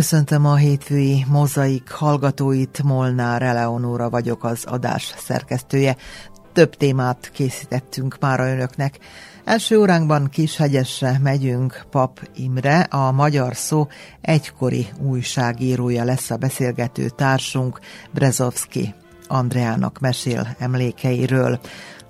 Köszöntöm a hétfői mozaik hallgatóit, Molnár Eleonóra vagyok az adás szerkesztője. Több témát készítettünk már a önöknek. Első óránkban Kishegyesre megyünk, Pap Imre, a magyar szó egykori újságírója lesz a beszélgető társunk, Brezovski Andreának mesél emlékeiről.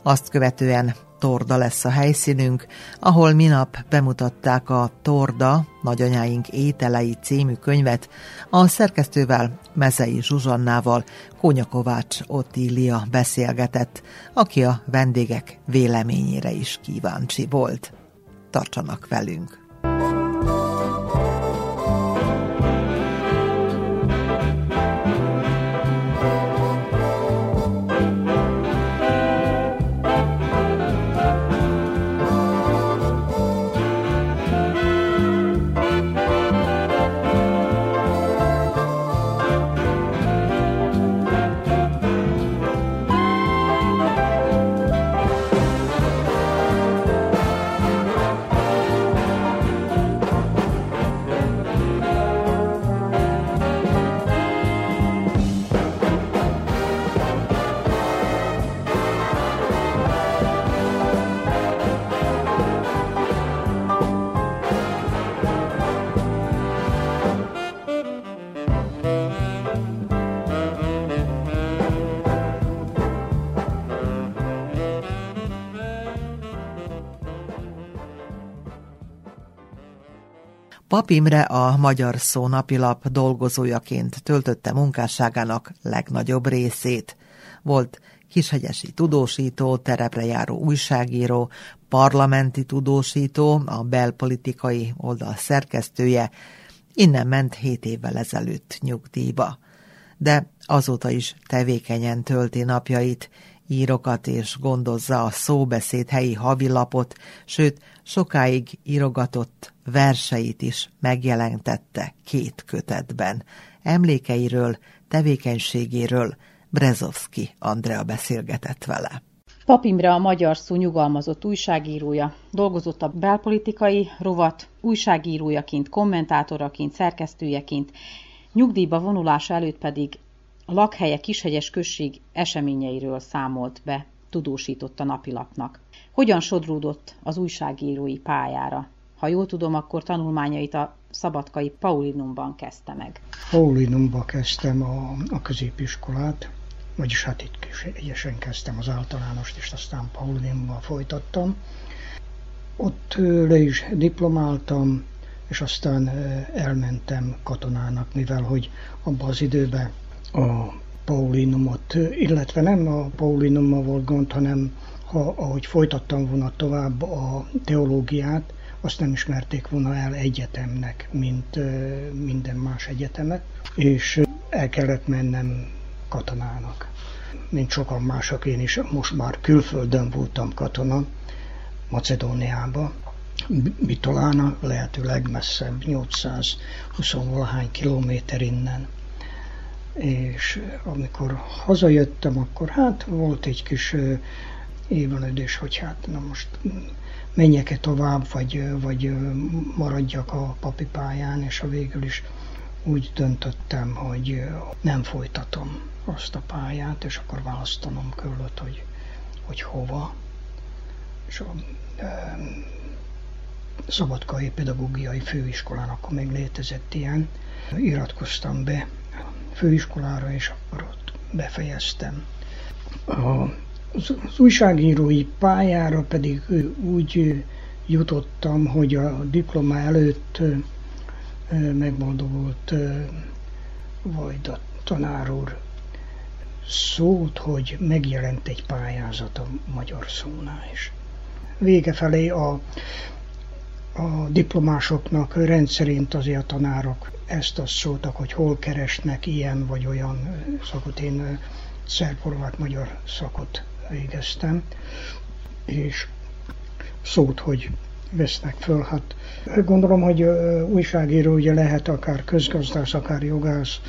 Azt követően Torda lesz a helyszínünk, ahol minap bemutatták a Torda, Nagyanyáink ételei című könyvet, a szerkesztővel, Mezei Zsuzsannával Kónya Kovács Ottília beszélgetett, aki a vendégek véleményére is kíváncsi volt. Tartsanak velünk! Pap Imre a Magyar Szó napilap dolgozójaként töltötte munkásságának legnagyobb részét. Volt kishegyesi tudósító, terepre járó újságíró, parlamenti tudósító, a belpolitikai oldal szerkesztője, innen ment hét évvel ezelőtt nyugdíjba. De azóta is tevékenyen tölti napjait, írokat és gondozza a szóbeszéd helyi havilapot, sőt, sokáig írogatott verseit is megjelentette két kötetben. Emlékeiről, tevékenységéről Brezovski Andrea beszélgetett vele. Papimre a magyar szó nyugalmazott újságírója, dolgozott a belpolitikai rovat, újságírójaként, kommentátoraként, szerkesztőjeként, nyugdíjba vonulása előtt pedig a lakhelye Kishegyes község eseményeiről számolt be, tudósított a napilapnak. Hogyan sodródott az újságírói pályára? Ha jól tudom, akkor tanulmányait a szabadkai Paulinumban kezdte meg. Paulinumban kezdtem a, a középiskolát, vagyis hát itt egyesen kezdtem az általánost, és aztán Paulinumban folytattam. Ott le is diplomáltam, és aztán elmentem katonának, mivel hogy abban az időben a Paulinumot, illetve nem a Paulinummal volt gond, hanem ha, ahogy folytattam volna tovább a teológiát, azt nem ismerték volna el egyetemnek, mint minden más egyetemet, és el kellett mennem katonának. Mint sokan mások, én is most már külföldön voltam katona, Macedóniába, Bitolána, lehető legmesszebb, 820 valahány kilométer innen és amikor hazajöttem, akkor hát volt egy kis évelődés, hogy hát na most menjek-e tovább, vagy, vagy maradjak a papi pályán, és a végül is úgy döntöttem, hogy nem folytatom azt a pályát, és akkor választanom kellett, hogy, hogy hova. És a e, Szabadkai Pedagógiai Főiskolán akkor még létezett ilyen. Iratkoztam be főiskolára, és akkor ott befejeztem. A, az, újságírói pályára pedig úgy jutottam, hogy a diploma előtt megboldogult vagy a tanár úr szólt, hogy megjelent egy pályázat a magyar szónál is. Vége felé a, a diplomásoknak rendszerint azért a tanárok ezt azt szóltak, hogy hol keresnek ilyen vagy olyan szakot. Én szerb magyar szakot végeztem, és szót, hogy vesznek föl. Hát gondolom, hogy újságíró ugye lehet akár közgazdász, akár jogász,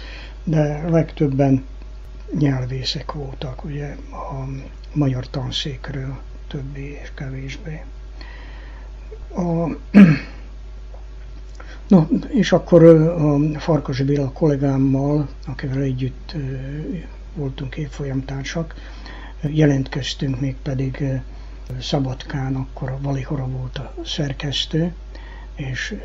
de legtöbben nyelvészek voltak, ugye a magyar tanszékről többé és kevésbé. A, no, és akkor a Farkas Béla kollégámmal, akivel együtt voltunk évfolyamtársak, jelentkeztünk még pedig Szabadkán, akkor a Valihora volt a szerkesztő, és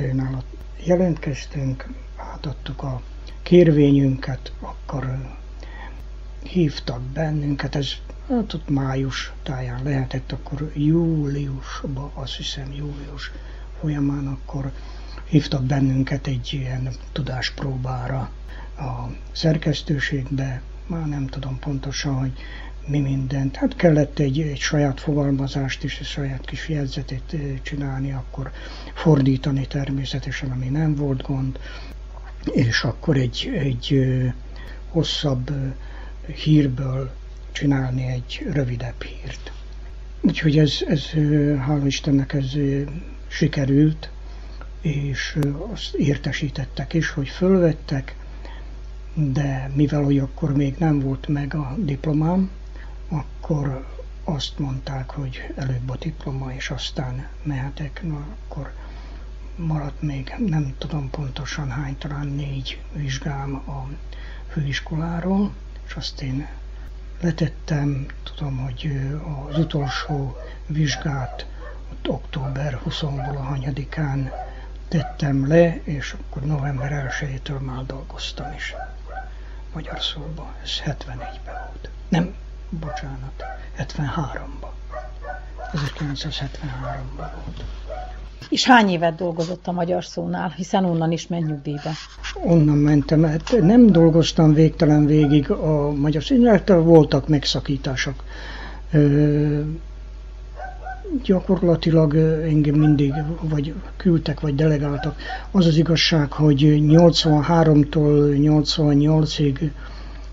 őnála jelentkeztünk, átadtuk a kérvényünket, akkor hívtak bennünket, ez hát ott május táján lehetett, akkor júliusban, azt hiszem július folyamán, akkor hívtak bennünket egy ilyen tudáspróbára a szerkesztőségbe, már nem tudom pontosan, hogy mi mindent. Hát kellett egy, egy saját fogalmazást is, egy saját kis jegyzetét csinálni, akkor fordítani természetesen, ami nem volt gond, és akkor egy, egy hosszabb hírből csinálni egy rövidebb hírt. Úgyhogy ez, ez hála Istennek ez sikerült, és azt értesítettek is, hogy fölvettek, de mivel hogy akkor még nem volt meg a diplomám, akkor azt mondták, hogy előbb a diploma, és aztán mehetek, na akkor maradt még, nem tudom pontosan hány, talán négy vizsgám a főiskoláról, és azt én letettem, tudom, hogy az utolsó vizsgát ott október 20-ból a hanyadikán tettem le, és akkor november 1-től már dolgoztam is magyar szóba. Ez 74-ben volt. Nem, bocsánat, 73-ban. 1973-ban volt. És hány évet dolgozott a Magyar Szónál, hiszen onnan is ment nyugdíjba? Onnan mentem, hát nem dolgoztam végtelen végig a Magyar Szónál, voltak megszakítások. Ö, gyakorlatilag engem mindig vagy küldtek, vagy delegáltak. Az az igazság, hogy 83-tól 88-ig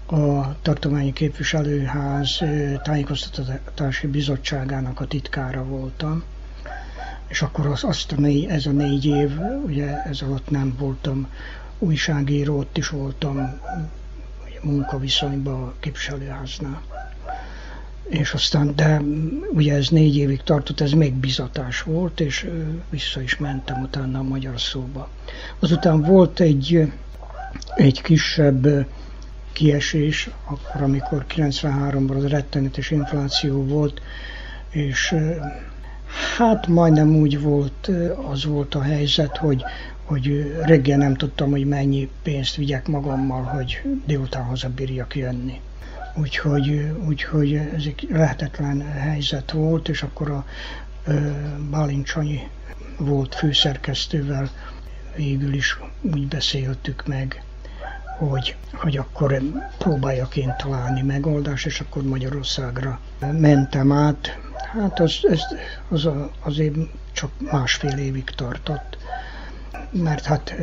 a Tartományi Képviselőház tájékoztatási bizottságának a titkára voltam. És akkor az, azt a négy, ez a négy év, ugye ez alatt nem voltam újságíró, ott is voltam munkaviszonyban a képviselőháznál. És aztán, de ugye ez négy évig tartott, ez még bizatás volt, és vissza is mentem utána a magyar szóba. Azután volt egy, egy kisebb kiesés, akkor, amikor 93-ban az rettenetes infláció volt, és hát majdnem úgy volt, az volt a helyzet, hogy, hogy reggel nem tudtam, hogy mennyi pénzt vigyek magammal, hogy délután hazabírjak jönni. Úgyhogy, úgyhogy ez egy lehetetlen helyzet volt, és akkor a Bálint volt főszerkesztővel, végül is úgy beszéltük meg, hogy, hogy akkor próbáljak én találni megoldást, és akkor Magyarországra mentem át. Hát az, ez, az azért csak másfél évig tartott, mert hát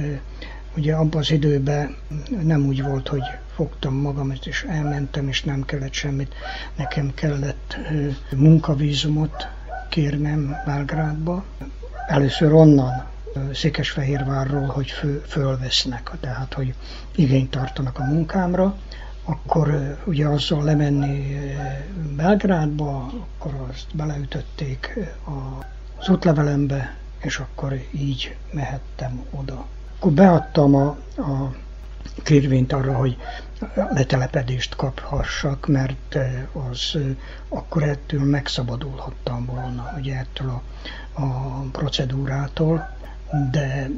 ugye abban az időben nem úgy volt, hogy fogtam magam, és elmentem, és nem kellett semmit. Nekem kellett munkavízumot kérnem Belgrádba. Először onnan Székesfehérvárról, hogy fő, fölvesznek, tehát hogy igényt tartanak a munkámra, akkor ugye azzal lemenni Belgrádba, akkor azt beleütötték az útlevelembe, és akkor így mehettem oda. Akkor beadtam a, a kérvényt arra, hogy letelepedést kaphassak, mert az akkor ettől megszabadulhattam volna, ugye ettől a, a procedúrától, de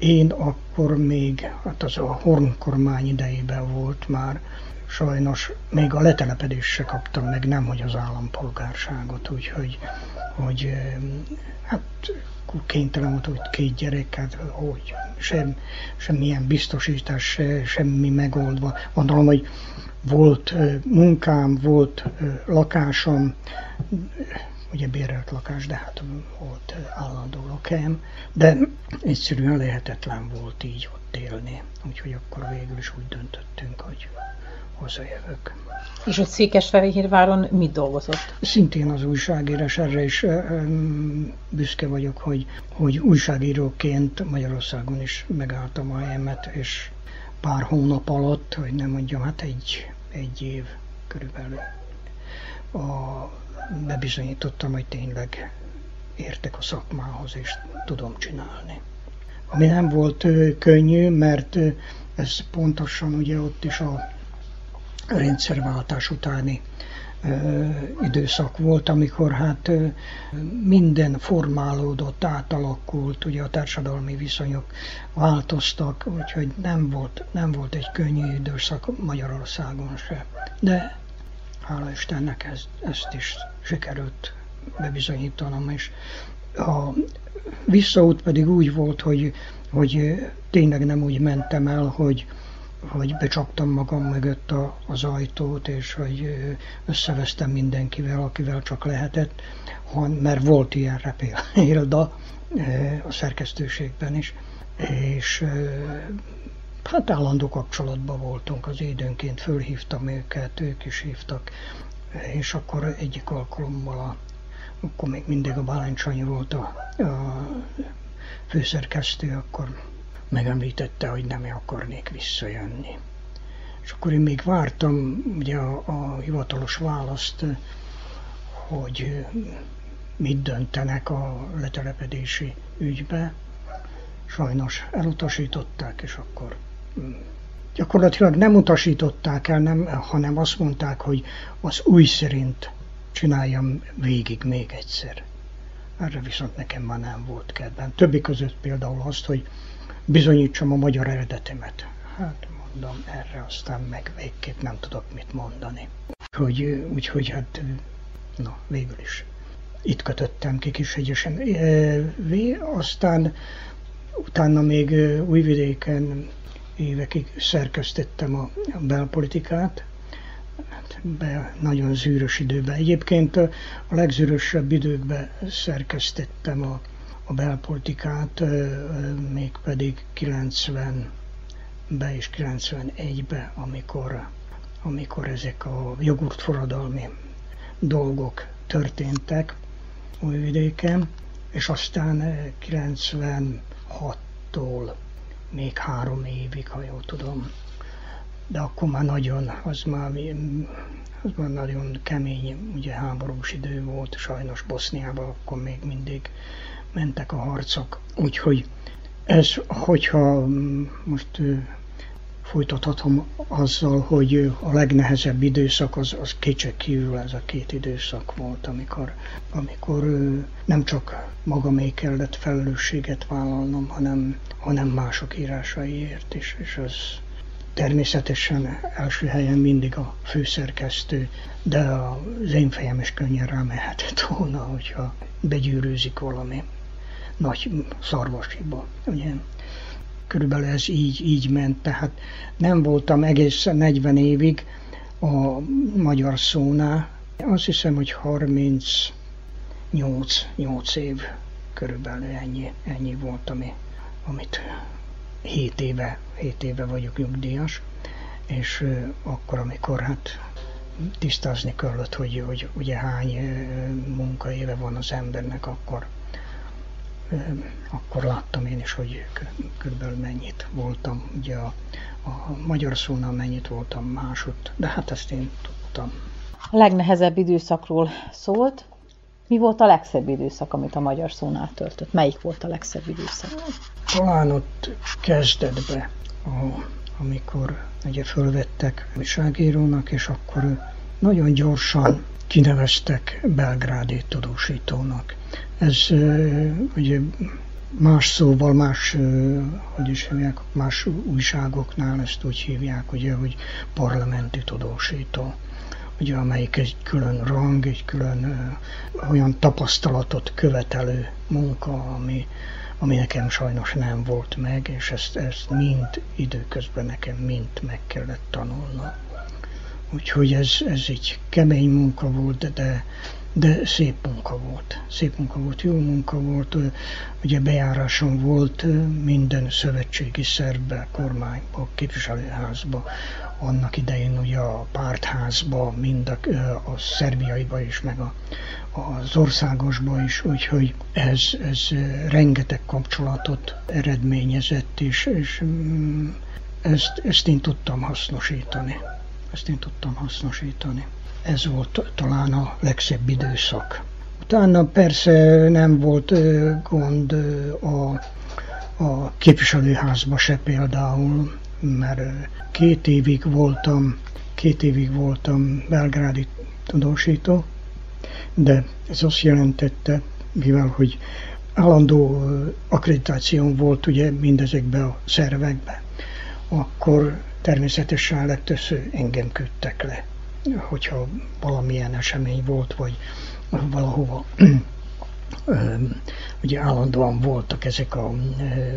én akkor még, hát az a Horn kormány idejében volt már, sajnos még a letelepedést se kaptam meg, nem hogy az állampolgárságot, úgyhogy hogy, hát kénytelen volt, hogy két gyereket, hogy sem, semmilyen biztosítás, se, semmi megoldva. Gondolom, hogy volt munkám, volt lakásom, ugye bérelt lakás, de hát volt állandó lakásom, de egyszerűen lehetetlen volt így ott élni. Úgyhogy akkor végül is úgy döntöttünk, hogy, hazajövök. És ott Székesfehérváron mit dolgozott? Szintén az újságírás, erre is büszke vagyok, hogy, hogy újságíróként Magyarországon is megálltam a helyemet, és pár hónap alatt, hogy nem mondjam, hát egy, egy év körülbelül a, bebizonyítottam, hogy tényleg értek a szakmához, és tudom csinálni. Ami nem volt könnyű, mert ez pontosan ugye ott is a rendszerváltás utáni időszak volt, amikor hát minden formálódott, átalakult, ugye a társadalmi viszonyok változtak, úgyhogy nem volt, nem volt egy könnyű időszak Magyarországon se. De hála Istennek ez, ezt is sikerült bebizonyítanom, és a visszaút pedig úgy volt, hogy, hogy tényleg nem úgy mentem el, hogy, hogy becsaptam magam mögött a, az ajtót, és hogy összevesztem mindenkivel, akivel csak lehetett, mert volt ilyen repélda a szerkesztőségben is, és hát állandó kapcsolatban voltunk, az időnként fölhívtam őket, ők is hívtak, és akkor egyik alkalommal a akkor még mindig a Bálint Sanyi volt a, a főszerkesztő, akkor megemlítette, hogy nem akarnék visszajönni. És akkor én még vártam ugye a, a hivatalos választ, hogy mit döntenek a letelepedési ügybe. Sajnos elutasították, és akkor gyakorlatilag nem utasították el, nem, hanem azt mondták, hogy az új szerint csináljam végig még egyszer. Erre viszont nekem már nem volt kedvem. Többi között például azt, hogy bizonyítsam a magyar eredetemet. Hát mondom, erre aztán meg végképp nem tudok mit mondani. Hogy, úgyhogy hát, na, végül is itt kötöttem ki Kishegyesen. Aztán utána még Újvidéken évekig szerkesztettem a belpolitikát, be nagyon zűrös időben. Egyébként a legzűrösebb időkben szerkesztettem a, a belpolitikát, mégpedig 90-be és 91-be, amikor, amikor ezek a jogurtforradalmi dolgok történtek Újvidéken, és aztán 96-tól még három évig, ha jól tudom, de akkor már nagyon, az már, az már nagyon kemény, ugye háborús idő volt, sajnos Boszniában akkor még mindig mentek a harcok, úgyhogy ez, hogyha most folytathatom azzal, hogy a legnehezebb időszak az, az kívül ez a két időszak volt, amikor, amikor nem csak magamé kellett felelősséget vállalnom, hanem, hanem mások írásaiért is, és az, Természetesen első helyen mindig a főszerkesztő, de az én fejem is könnyen rámehetett volna, hogyha begyűrűzik valami nagy szarvasiba. Ugye? Körülbelül ez így, így ment, tehát nem voltam egész 40 évig a magyar szónál. Azt hiszem, hogy 38 8 év körülbelül ennyi, ennyi volt, ami, amit 7 éve, 7 éve vagyok nyugdíjas, és akkor, amikor hát tisztázni kellett, hogy, hogy ugye hány munkaéve van az embernek, akkor, akkor láttam én is, hogy körülbelül mennyit voltam, ugye a, a magyar szónál mennyit voltam másod, de hát ezt én tudtam. A legnehezebb időszakról szólt, mi volt a legszebb időszak, amit a magyar szónál töltött? Melyik volt a legszebb időszak? Talán ott kezdetbe, a, amikor ugye fölvettek újságírónak, és akkor nagyon gyorsan kineveztek belgrádi tudósítónak. Ez ugye más szóval, más, hogy is hívják, más újságoknál ezt úgy hívják, ugye, hogy parlamenti tudósító ugye, amelyik egy külön rang, egy külön ö, olyan tapasztalatot követelő munka, ami, ami nekem sajnos nem volt meg, és ezt, ezt mind időközben nekem mind meg kellett tanulnom. Úgyhogy ez, ez egy kemény munka volt, de, de szép munka volt. Szép munka volt, jó munka volt. Ugye bejáráson volt minden szövetségi szervbe, kormányba, képviselőházba, annak idején ugye a pártházba, mind a, a szerbiaiba is, meg a, az országosba is, úgyhogy ez, ez rengeteg kapcsolatot eredményezett, és, és mm, ezt, ezt én tudtam hasznosítani. Ezt én tudtam hasznosítani. Ez volt talán a legszebb időszak. Utána persze nem volt gond a, a képviselőházba se például, mert két évig voltam, két évig voltam belgrádi tudósító, de ez azt jelentette, mivel hogy állandó akkreditáció volt ugye mindezekbe a szervekbe, akkor természetesen legtöbbször engem küldtek le, hogyha valamilyen esemény volt, vagy valahova ugye állandóan voltak ezek a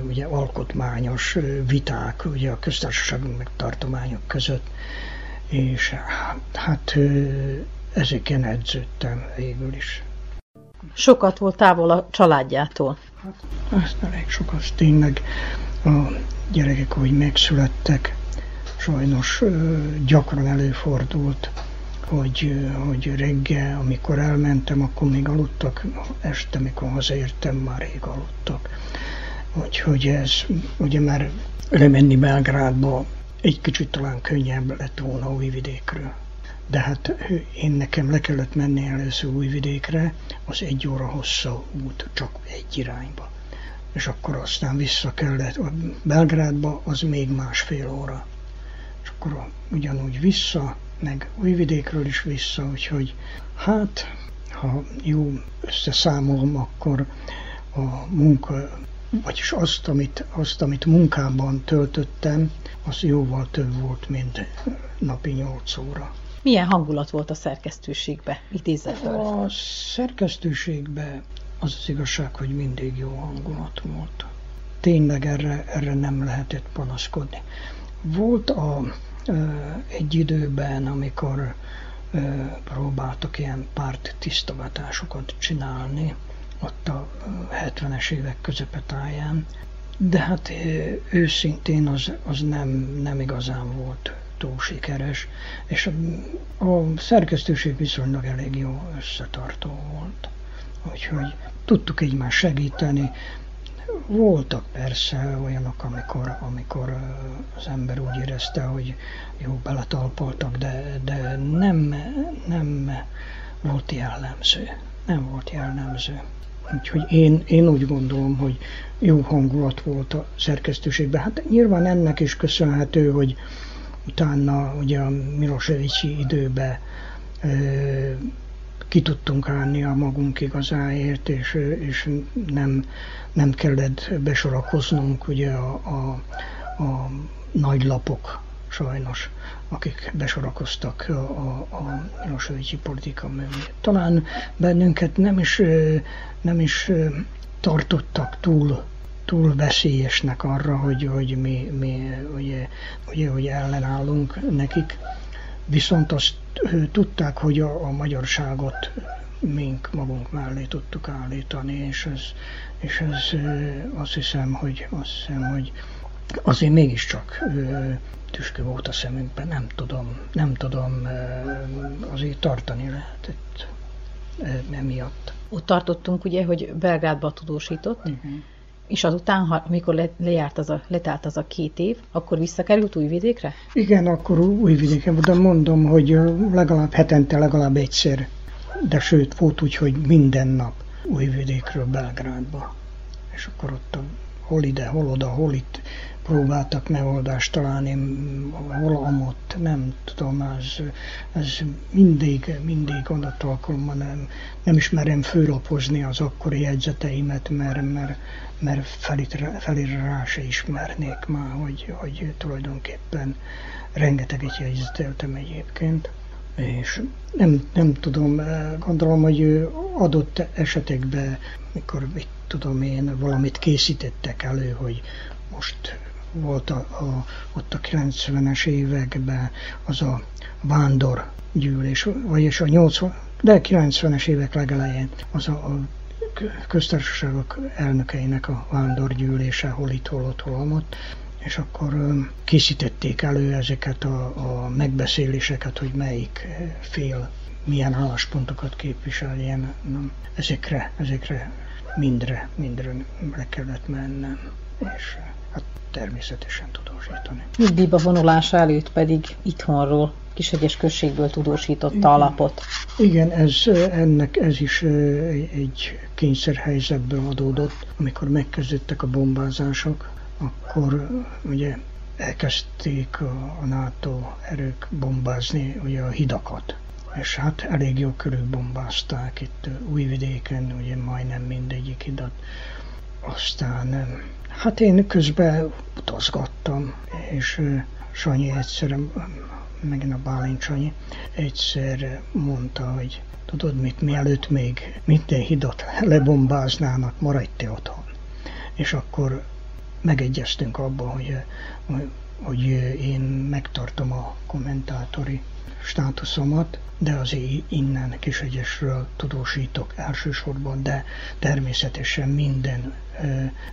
ugye alkotmányos viták ugye a köztársaság meg tartományok között, és hát ezeken edződtem végül is. Sokat volt távol a családjától. Hát, azt elég sokat, tényleg a gyerekek, hogy megszülettek, sajnos gyakran előfordult, hogy, hogy reggel, amikor elmentem, akkor még aludtak, este, amikor hazaértem, már rég aludtak. Úgyhogy ez, ugye már lemenni Belgrádba egy kicsit talán könnyebb lett volna Újvidékről. De hát én nekem le kellett menni először Újvidékre, az egy óra hosszú út, csak egy irányba. És akkor aztán vissza kellett, Belgrádba az még másfél óra. Akkor ugyanúgy vissza, meg Újvidékről is vissza, úgyhogy hát, ha jó összeszámolom, akkor a munka, vagyis azt, amit, azt, amit munkában töltöttem, az jóval több volt, mint napi 8 óra. Milyen hangulat volt a szerkesztőségbe? Idézze fel. A szerkesztőségbe az az igazság, hogy mindig jó hangulat volt. Tényleg erre, erre nem lehetett panaszkodni. Volt a egy időben, amikor próbáltak ilyen párt tisztogatásokat csinálni, ott a 70-es évek közepetáján, de hát őszintén az, az nem, nem igazán volt túl sikeres, és a, szerkesztőség viszonylag elég jó összetartó volt. Úgyhogy tudtuk egymást segíteni, voltak persze olyanok, amikor, amikor az ember úgy érezte, hogy jó, beletalpaltak, de, de nem, nem volt jellemző. Nem volt jellemző. Úgyhogy én, én úgy gondolom, hogy jó hangulat volt a szerkesztőségben. Hát nyilván ennek is köszönhető, hogy utána ugye a Milosevicsi időben ki tudtunk állni a magunk igazáért, és, és nem, nem kellett besorakoznunk ugye a, a, a nagy lapok sajnos, akik besorakoztak a, a, a Milosevici politika mögé. Talán bennünket nem is, nem is tartottak túl túl veszélyesnek arra, hogy, hogy mi, mi ugye, ugye, hogy ellenállunk nekik. Viszont azt tudták, hogy a, a magyarságot mink magunk mellé tudtuk állítani, és ez, és ez azt hiszem, hogy, azt hiszem, hogy azért mégiscsak tüskő volt a szemünkben, nem tudom, nem tudom, azért tartani lehetett emiatt. Ott tartottunk ugye, hogy Belgrádba tudósított, uh-huh. És azután, ha, amikor le, lejárt az a, letelt az a két év, akkor visszakerült Újvidékre? Igen, akkor Újvidékre, de mondom, hogy legalább hetente legalább egyszer, de sőt, volt úgy, hogy minden nap Újvidékről Belgrádba. És akkor ott hol ide, hol oda, hol itt próbáltak megoldást találni, hol amott, nem tudom, ez, ez mindig, mindig adott alkalommal nem, nem ismerem főlapozni az akkori jegyzeteimet, mert, mert, mert felire rá se ismernék már, hogy, hogy tulajdonképpen rengeteget jegyzeteltem egyébként. És nem, nem tudom, gondolom, hogy adott esetekben, mikor, mit tudom én, valamit készítettek elő, hogy most volt a, a, ott a 90-es években az a vándor gyűlés, vagyis a 80, de 90-es évek legelején az a, a köztársaságok elnökeinek a vándorgyűlése, hol itt, hol ott, hol ott, és akkor készítették elő ezeket a, a megbeszéléseket, hogy melyik fél milyen álláspontokat képviseljen. Ezekre, ezekre mindre, mindre le kellett mennem, és hát természetesen tudósítani. Nyugdíjba vonulása előtt pedig itthonról, Kishegyes községből tudósította Igen. alapot. Igen, ez, ennek ez is egy kényszerhelyzetből adódott, amikor megkezdődtek a bombázások, akkor ugye elkezdték a, a NATO erők bombázni ugye a hidakat. És hát elég jó körülbombázták itt Újvidéken, ugye majdnem mindegyik hidat. Aztán hát én közben utazgattam, és Sanyi egyszer, megint a Bálint Sanyi, egyszer mondta, hogy tudod mit, mielőtt még minden hidat lebombáznának, maradj te otthon. És akkor megegyeztünk abban, hogy, hogy én megtartom a kommentátori státuszomat, de azért innen Kisegyesről tudósítok elsősorban, de természetesen minden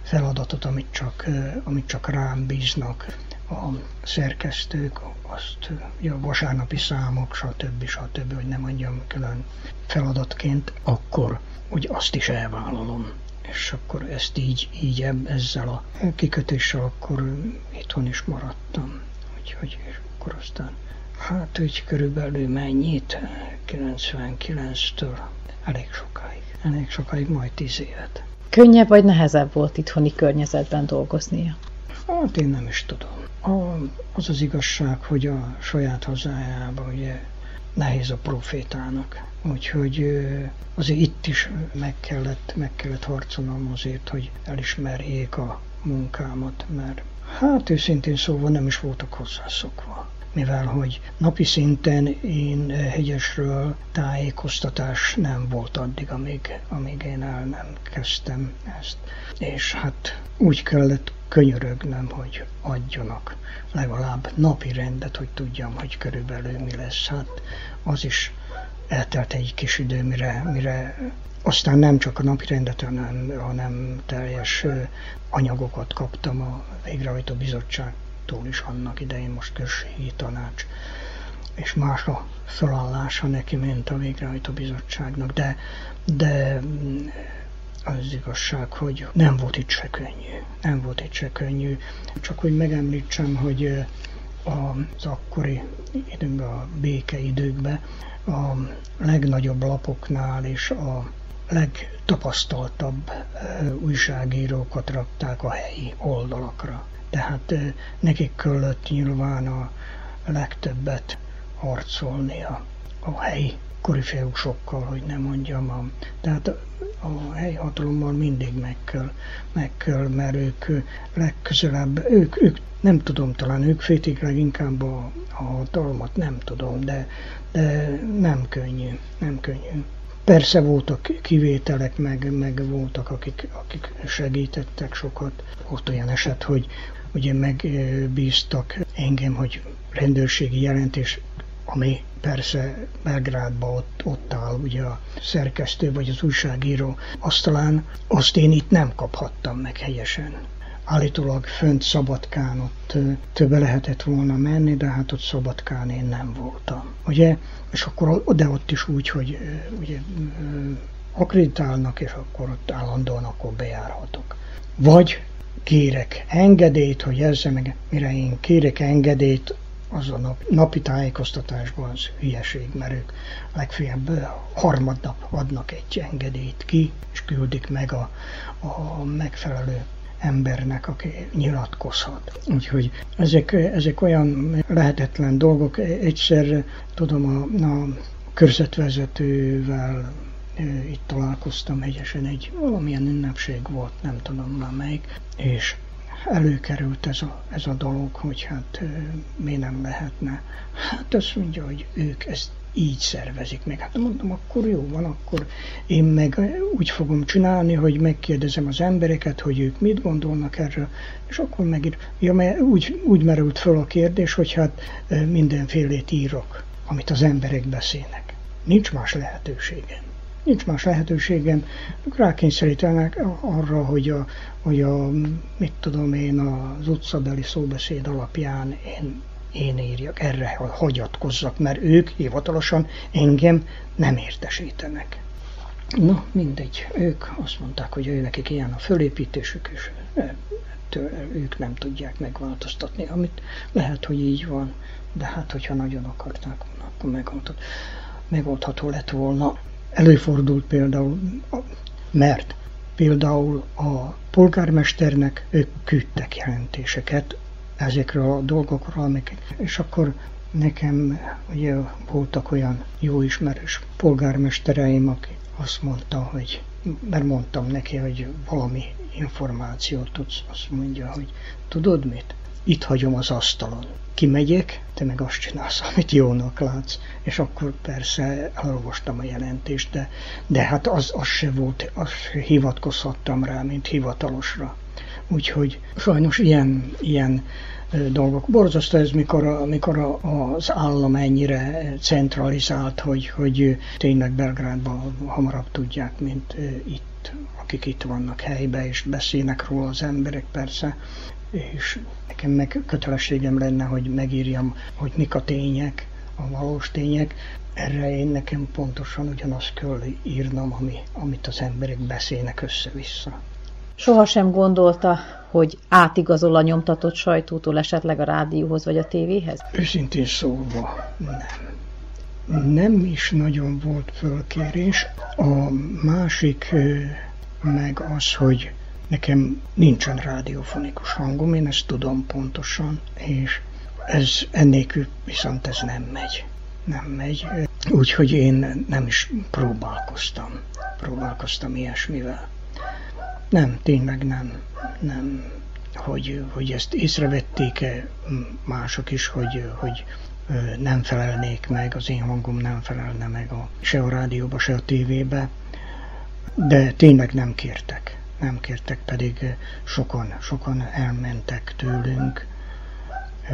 feladatot, amit csak, amit csak rám bíznak a szerkesztők, azt a vasárnapi számok, stb. stb., hogy nem mondjam külön feladatként, akkor úgy azt is elvállalom és akkor ezt így, így ezzel a kikötéssel akkor itthon is maradtam. Úgyhogy és akkor aztán hát úgy körülbelül mennyit, 99-től elég sokáig, elég sokáig, majd 10 évet. Könnyebb vagy nehezebb volt itthoni környezetben dolgoznia? Hát én nem is tudom. A, az az igazság, hogy a saját hazájában ugye nehéz a profétának. Úgyhogy azért itt is meg kellett, meg kellett harcolnom azért, hogy elismerjék a munkámat, mert hát őszintén szóval nem is voltak hozzászokva mivel hogy napi szinten én hegyesről tájékoztatás nem volt addig, amíg, amíg én el nem kezdtem ezt. És hát úgy kellett könyörögnem, hogy adjanak legalább napi rendet, hogy tudjam, hogy körülbelül mi lesz. Hát az is eltelt egy kis idő, mire, mire aztán nem csak a napi rendet, hanem, hanem teljes anyagokat kaptam a végrehajtó bizottságtól is annak idején, most községi tanács, és más a felállása neki, mint a végrehajtó bizottságnak, de, de az igazság, hogy nem volt itt se könnyű. Nem volt itt se könnyű. Csak hogy megemlítsem, hogy az akkori időkben, a békeidőkben a legnagyobb lapoknál és a legtapasztaltabb újságírókat rakták a helyi oldalakra. Tehát nekik kellett nyilván a legtöbbet harcolni a, a helyi korifeusokkal, hogy nem mondjam. A, tehát a helyi hatalommal mindig meg kell, meg kell, mert ők legközelebb, ők, ők nem tudom, talán ők fétik leginkább a, a hatalmat, nem tudom, de, de nem könnyű, nem könnyű. Persze voltak kivételek, meg, meg voltak, akik, akik segítettek sokat. Volt olyan eset, hogy ugye megbíztak engem, hogy rendőrségi jelentés, ami persze Belgrádban ott, ott áll ugye a szerkesztő vagy az újságíró asztalán, azt én itt nem kaphattam meg helyesen állítólag fönt Szabadkán ott többe lehetett volna menni, de hát ott Szabadkán én nem voltam. Ugye? És akkor de ott is úgy, hogy ugye akreditálnak, és akkor ott állandóan akkor bejárhatok. Vagy kérek engedélyt, hogy ezzel meg, mire én kérek engedélyt, az a nap, napi tájékoztatásban az hülyeség, mert ők legfeljebb harmadnap adnak egy engedélyt ki, és küldik meg a, a megfelelő embernek, aki nyilatkozhat. Úgyhogy ezek, ezek olyan lehetetlen dolgok. Egyszer tudom a, a körzetvezetővel itt találkoztam hegyesen, egy valamilyen ünnepség volt, nem tudom már melyik, és előkerült ez a, ez a dolog, hogy hát mi nem lehetne. Hát azt mondja, hogy ők ezt így szervezik meg. Hát mondom, akkor jó van, akkor én meg úgy fogom csinálni, hogy megkérdezem az embereket, hogy ők mit gondolnak erről, és akkor megír. Ja, mert úgy, úgy merült föl a kérdés, hogy hát mindenfélét írok, amit az emberek beszélnek. nincs más lehetőségem. Nincs más lehetőségem, rákényszerítenek arra, hogy a, hogy a, mit tudom én, az utcabeli szóbeszéd alapján én, én írjak, erre hagyatkozzak, mert ők hivatalosan engem nem értesítenek. Na, mindegy, ők azt mondták, hogy ő nekik ilyen a fölépítésük, és ők nem tudják megváltoztatni, amit lehet, hogy így van, de hát, hogyha nagyon akarták akkor megoldható lett volna. Előfordult például, mert például a polgármesternek ők küldtek jelentéseket ezekről a dolgokról, amik, és akkor nekem ugye voltak olyan jó ismerős polgármestereim, akik azt mondta, hogy mert mondtam neki, hogy valami információt tudsz, azt mondja, hogy tudod mit? Itt hagyom az asztalon. Kimegyek, te meg azt csinálsz, amit jónak látsz. És akkor persze elolvastam a jelentést, de, de hát az, az se volt, az se hivatkozhattam rá, mint hivatalosra. Úgyhogy sajnos ilyen, ilyen dolgok. Borzasztó ez, mikor, a, mikor a, az állam ennyire centralizált, hogy, hogy tényleg Belgrádban hamarabb tudják, mint itt, akik itt vannak helyben, és beszélnek róla az emberek persze, és nekem meg kötelességem lenne, hogy megírjam, hogy mik a tények, a valós tények. Erre én nekem pontosan ugyanazt kell írnom, ami, amit az emberek beszélnek össze-vissza. Sohasem gondolta, hogy átigazol a nyomtatott sajtótól esetleg a rádióhoz vagy a tévéhez? Őszintén szólva nem. Nem is nagyon volt fölkérés. A másik meg az, hogy nekem nincsen rádiófonikus hangom, én ezt tudom pontosan, és ez ennélkül viszont ez nem megy. Nem megy. Úgyhogy én nem is próbálkoztam. Próbálkoztam ilyesmivel. Nem, tényleg nem. Nem. Hogy, hogy ezt észrevették-e mások is, hogy, hogy nem felelnék meg, az én hangom nem felelne meg a, se a rádióba, se a tévébe, de tényleg nem kértek. Nem kértek, pedig sokan, sokan elmentek tőlünk,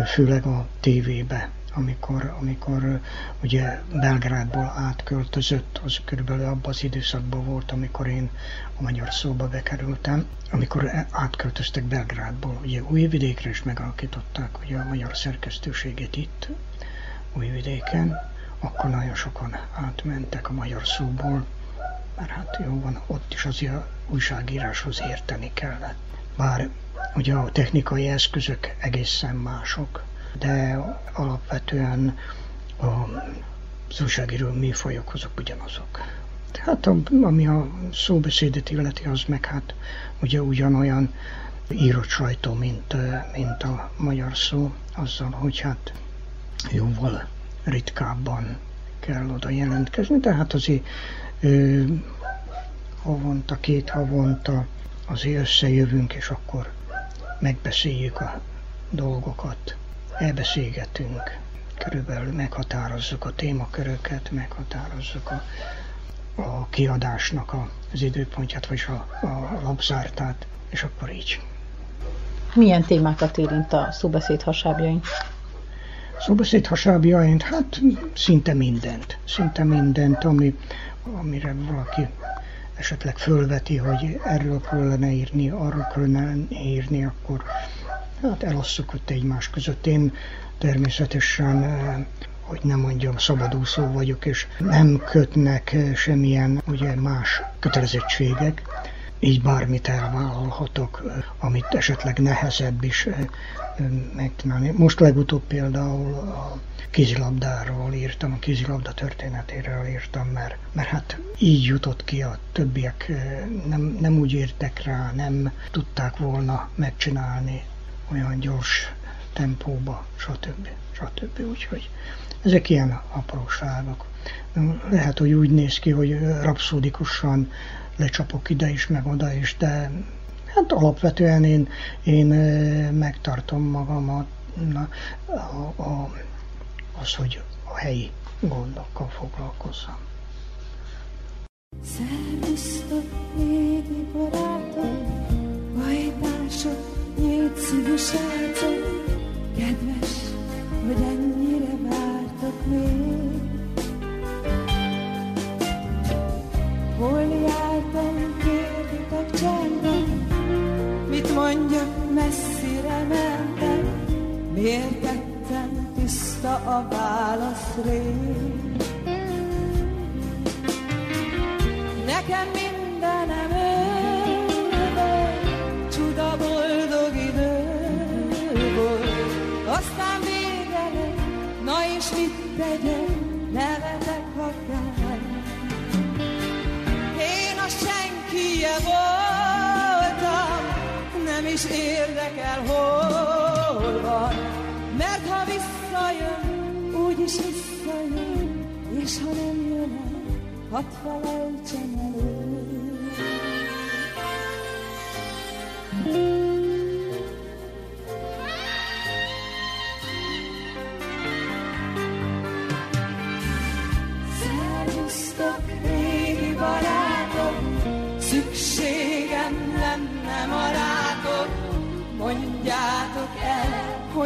főleg a tévébe amikor, amikor ugye Belgrádból átköltözött, az körülbelül abban az időszakban volt, amikor én a magyar szóba bekerültem, amikor átköltöztek Belgrádból, ugye Újvidékre is megalakították ugye a magyar szerkesztőséget itt, Újvidéken, akkor nagyon sokan átmentek a magyar szóból, mert hát jó van, ott is azért újságíráshoz érteni kellett. Bár ugye a technikai eszközök egészen mások, de alapvetően a, az újságíró műfajok azok ugyanazok. Tehát ami a szóbeszédet illeti, az meg hát ugye ugyanolyan írott sajtó, mint, mint a magyar szó, azzal, hogy hát jóval ritkábban kell oda jelentkezni, tehát azért ö, havonta, két havonta azért összejövünk, és akkor megbeszéljük a dolgokat elbeszélgetünk, körülbelül meghatározzuk a témaköröket, meghatározzuk a, a kiadásnak a, az időpontját, vagy a, a lapzártát, és akkor így. Milyen témákat érint a szóbeszéd hasábjain? Szóbeszéd hasábjain, hát szinte mindent. Szinte mindent, ami, amire valaki esetleg fölveti, hogy erről kellene írni, arról kellene írni, akkor hát elosszuk ott egymás között. Én természetesen, eh, hogy nem mondjam, szabadúszó vagyok, és nem kötnek eh, semmilyen ugye, más kötelezettségek, így bármit elvállalhatok, eh, amit esetleg nehezebb is megtenni. Most legutóbb például a kézilabdáról írtam, a kézilabda történetéről írtam, mert, mert hát így jutott ki a többiek, nem, nem úgy értek rá, nem tudták volna megcsinálni olyan gyors tempóba, stb. stb. Úgyhogy ezek ilyen apróságok. Lehet, hogy úgy néz ki, hogy rapszódikusan lecsapok ide is, meg oda is, de hát alapvetően én, én megtartom magamat a, a, az, hogy a helyi gondokkal foglalkozzam. Szervusztok, régi barátok, vajtások, Nyílt szívű kedves, hogy ennyire vártok még. Miért tettem tiszta a válasz rég? Nekem mindenem ő csuda boldog idő volt. Aztán vége lett, na és mit tegyek, nevetek ha kell. Én a senkije voltam, nem is érdekel, hol van, mert ha visszajön, úgyis visszajön, és ha nem jön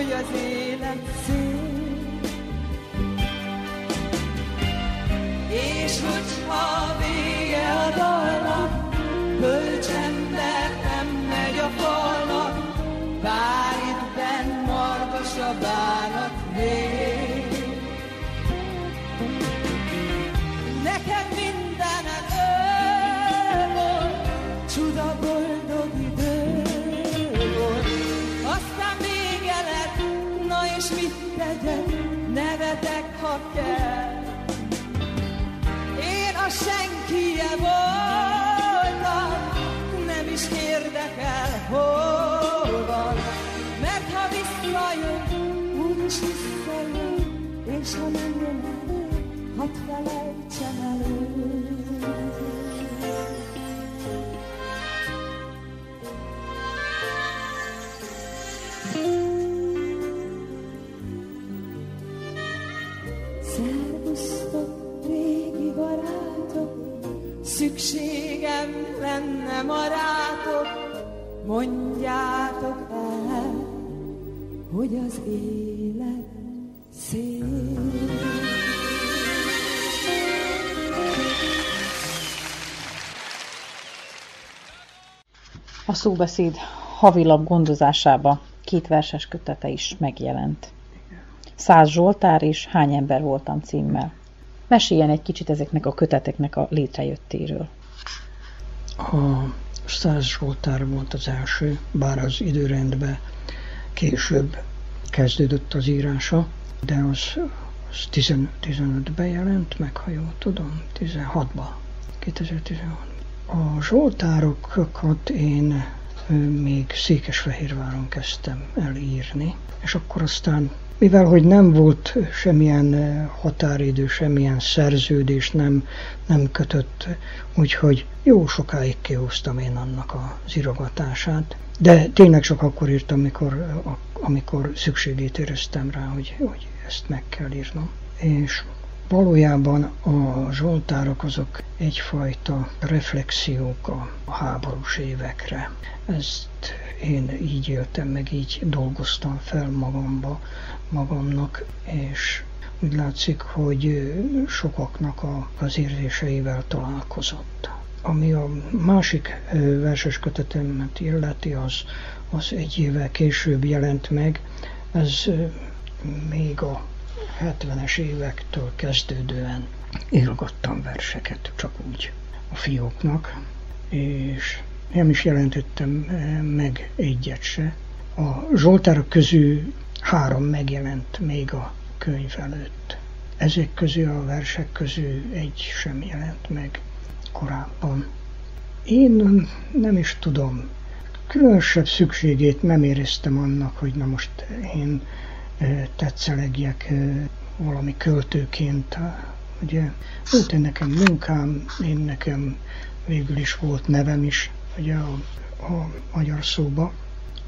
hogy az élet szép. És hogyha vége a dalnak, bölcsember nem megy a falnak, bár voltam, nem is érdekel, hol van. Mert ha visszajön, úgyis visszajön, és ha nem jön el, hadd felejtsem elő. Szükségem lenne marátok, mondjátok el, hogy az élet szép. A szóbeszéd havilap gondozásába két verses kötete is megjelent. Száz Zsoltár és Hány ember voltam címmel. Meséljen egy kicsit ezeknek a köteteknek a létrejöttéről. A Száz Zsoltár volt az első, bár az időrendben később kezdődött az írása, de az, az 15-ben jelent meg, ha jól tudom, 16-ban, 2016 A Zsoltárokat én még Székesfehérváron kezdtem el írni, és akkor aztán mivel hogy nem volt semmilyen eh, határidő, semmilyen szerződés nem, nem kötött, úgyhogy jó sokáig kihoztam én annak az írogatását. De tényleg csak akkor írtam, amikor, amikor szükségét éreztem rá, hogy, hogy ezt meg kell írnom. És valójában a zsoltárok azok egyfajta reflexiók a háborús évekre. Ezt én így éltem meg, így dolgoztam fel magamba, magamnak, és úgy látszik, hogy sokaknak a, az érzéseivel találkozott. Ami a másik verses kötetemet illeti, az, az egy évvel később jelent meg, ez még a 70-es évektől kezdődően írogattam verseket, csak úgy a fióknak, és nem is jelentettem meg egyet se. A Zsoltárok közül három megjelent még a könyv előtt. Ezek közül a versek közül egy sem jelent meg korábban. Én nem is tudom, különösebb szükségét nem éreztem annak, hogy na most én tetszelegjek valami költőként. Ugye volt én nekem munkám, én nekem végül is volt nevem is ugye a, a magyar szóba,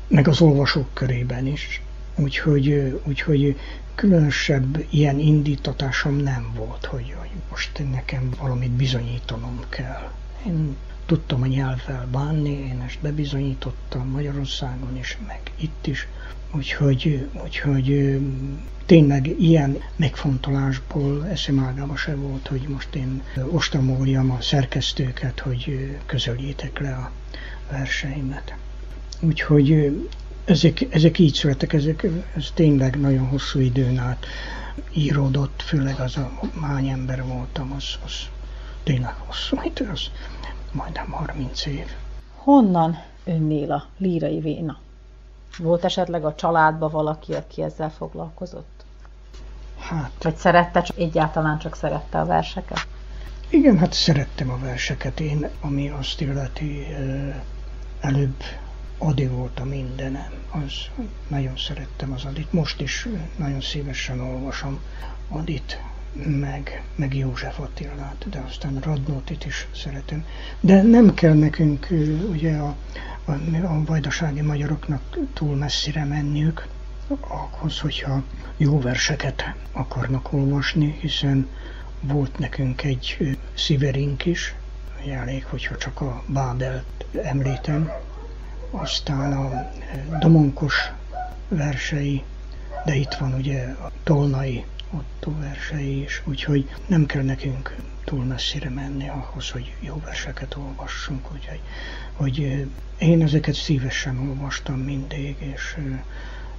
meg az olvasók körében is. Úgyhogy, úgyhogy különösebb ilyen indítatásom nem volt, hogy, hogy most nekem valamit bizonyítanom kell. Én tudtam a nyelvvel bánni, én ezt bebizonyítottam Magyarországon is, meg itt is. Úgyhogy, úgyhogy tényleg ilyen megfontolásból eszemágába se volt, hogy most én ostamoljam a szerkesztőket, hogy közöljétek le a verseimet. Úgyhogy ezek, ezek így születtek, ezek, ez tényleg nagyon hosszú időn át íródott, főleg az a mány ember voltam, az, az tényleg hosszú idő, az majdnem 30 év. Honnan önnél a lírai véna? Volt esetleg a családban valaki, aki ezzel foglalkozott? Hát, Vagy szerette, csak egyáltalán csak szerette a verseket? igen, hát szerettem a verseket. Én, ami azt illeti, előbb Adi volt a mindenem. Az, nagyon szerettem az Adit. Most is nagyon szívesen olvasom Adit, meg, meg József Attilát, de aztán Radnótit is szeretem. De nem kell nekünk ugye a, a, a vajdasági magyaroknak túl messzire menniük, ahhoz, hogyha jó verseket akarnak olvasni, hiszen volt nekünk egy sziverink is, elég, hogyha csak a Bábelt említem, aztán a Domonkos versei, de itt van ugye a Tolnai Otto versei is, úgyhogy nem kell nekünk túl messzire menni ahhoz, hogy jó verseket olvassunk, úgyhogy hogy én ezeket szívesen olvastam mindig, és,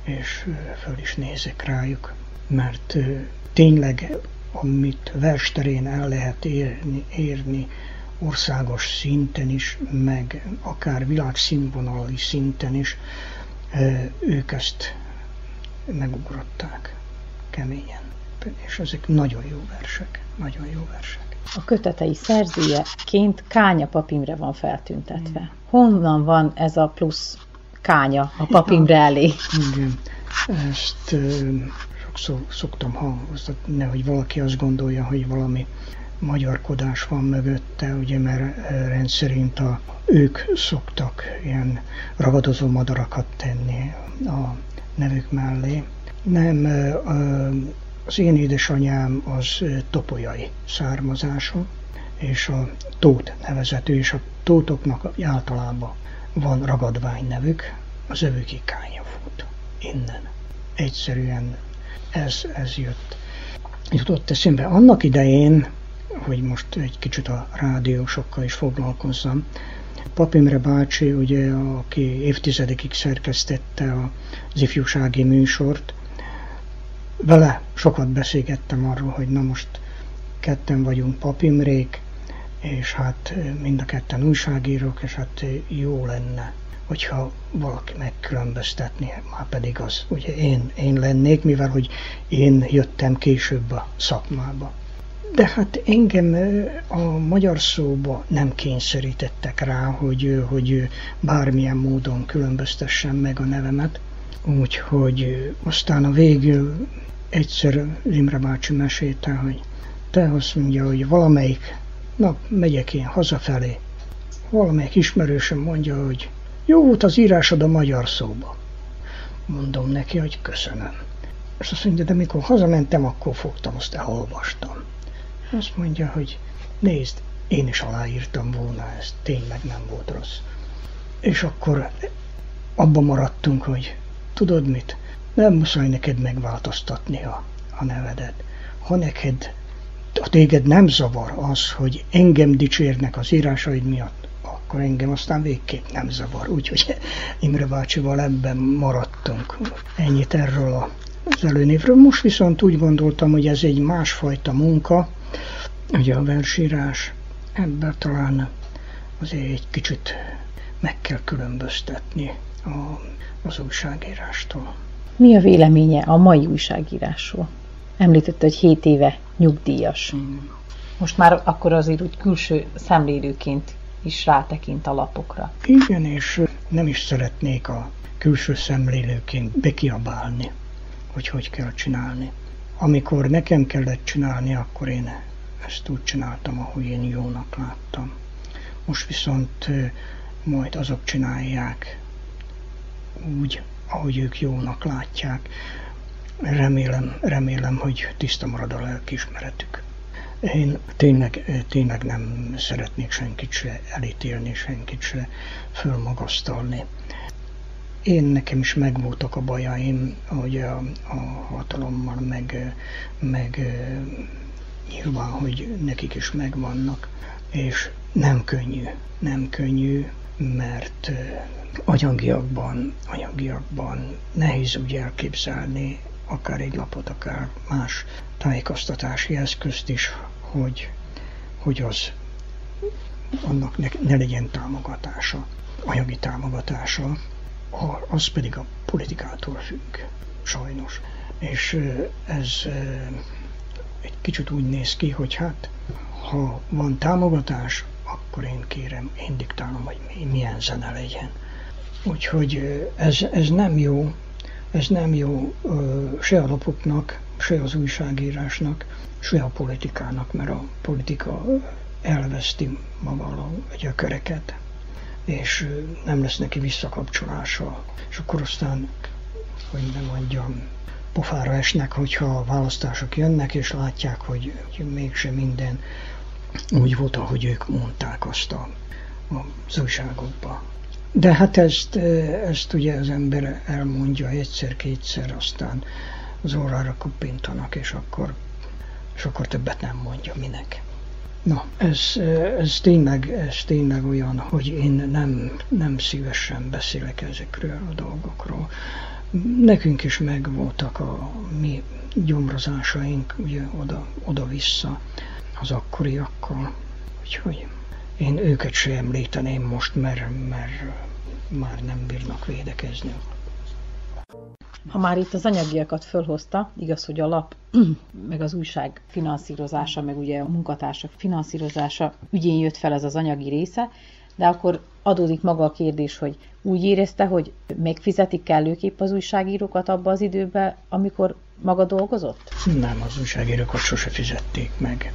és föl is nézek rájuk, mert tényleg amit versterén el lehet érni, érni országos szinten is, meg akár világszínvonali szinten is, ők ezt megugrották keményen. És ezek nagyon jó versek, nagyon jó versek. A kötetei szerzőjeként Kánya papimre van feltüntetve. Honnan van ez a plusz Kánya a papimre elé? Igen, ezt sokszor szoktam hangoztatni, nehogy valaki azt gondolja, hogy valami magyarkodás van mögötte, ugye, mert ö, rendszerint a, ők szoktak ilyen ragadozó madarakat tenni a nevük mellé. Nem, ö, ö, az én édesanyám az topolyai származású, és a Tóth nevezető, és a tótoknak általában van ragadvány nevük, az övük Kányafút. Innen. Egyszerűen ez, ez jött. Jutott eszembe annak idején, hogy most egy kicsit a rádiósokkal is foglalkozzam. Papimre bácsi, ugye, aki évtizedekig szerkesztette az ifjúsági műsort, vele sokat beszélgettem arról, hogy na most ketten vagyunk papimrék, és hát mind a ketten újságírók, és hát jó lenne, hogyha valaki megkülönböztetni, már pedig az ugye én, én lennék, mivel hogy én jöttem később a szakmába. De hát engem a magyar szóba nem kényszerítettek rá, hogy, hogy bármilyen módon különböztessem meg a nevemet. Úgyhogy aztán a végül egyszer Imre bácsi mesélte, hogy te azt mondja, hogy valamelyik nap megyek én hazafelé, valamelyik ismerősöm mondja, hogy jó volt az írásod a magyar szóba. Mondom neki, hogy köszönöm. És azt mondja, de mikor hazamentem, akkor fogtam, azt elolvastam. Azt mondja, hogy nézd, én is aláírtam volna ezt, tényleg nem volt rossz. És akkor abban maradtunk, hogy tudod mit, nem muszáj neked megváltoztatni a, a nevedet. Ha neked, ha téged nem zavar az, hogy engem dicsérnek az írásaid miatt, akkor engem aztán végképp nem zavar. Úgyhogy Imre bácsival ebben maradtunk. Ennyit erről az előnévről. Most viszont úgy gondoltam, hogy ez egy másfajta munka, ugye a versírás, ebben talán azért egy kicsit meg kell különböztetni a, az újságírástól. Mi a véleménye a mai újságírásról? Említette, hogy 7 éve nyugdíjas. Most már akkor azért úgy külső szemlélőként is rátekint a lapokra. Igen, és nem is szeretnék a külső szemlélőként bekiabálni, hogy hogy kell csinálni. Amikor nekem kellett csinálni, akkor én ezt úgy csináltam, ahogy én jónak láttam. Most viszont majd azok csinálják úgy, ahogy ők jónak látják. Remélem, remélem, hogy tiszta marad a lelkiismeretük. Én tényleg, tényleg nem szeretnék senkit se elítélni, senkit se fölmagasztalni. Én nekem is megvoltak a bajaim, hogy a, a hatalommal, meg, meg nyilván, hogy nekik is megvannak, és nem könnyű, nem könnyű, mert anyagiakban, anyagiakban nehéz úgy elképzelni akár egy lapot, akár más tájékoztatási eszközt is, hogy, hogy az annak ne, ne legyen támogatása, anyagi támogatása, az pedig a politikától függ, sajnos. És ez egy kicsit úgy néz ki, hogy hát ha van támogatás, akkor én kérem, én diktálom, hogy milyen zene legyen. Úgyhogy ez, ez nem jó, ez nem jó se a lapoknak, se az újságírásnak, se a politikának, mert a politika elveszti maga a gyökereket, és nem lesz neki visszakapcsolása. És akkor aztán, hogy nem mondjam, pofára esnek, hogyha a választások jönnek, és látják, hogy, mégsem minden úgy volt, ahogy ők mondták azt a, az újságokba. De hát ezt, ezt ugye az ember elmondja egyszer-kétszer, aztán az órára kuppintanak, és akkor, és akkor többet nem mondja minek. Na, ez, ez, tényleg, ez tényleg olyan, hogy én nem, nem szívesen beszélek ezekről a dolgokról. Nekünk is megvoltak a mi gyomrozásaink, ugye oda, oda-vissza az akkoriakkal, úgyhogy én őket sem említeném most, mert, mert már nem bírnak védekezni. Ha már itt az anyagiakat fölhozta, igaz, hogy a lap, meg az újság finanszírozása, meg ugye a munkatársak finanszírozása ügyén jött fel ez az anyagi része, de akkor adódik maga a kérdés, hogy úgy érezte, hogy megfizetik kellőképp az újságírókat abba az időben, amikor maga dolgozott? Nem, az újságírókat sose fizették meg.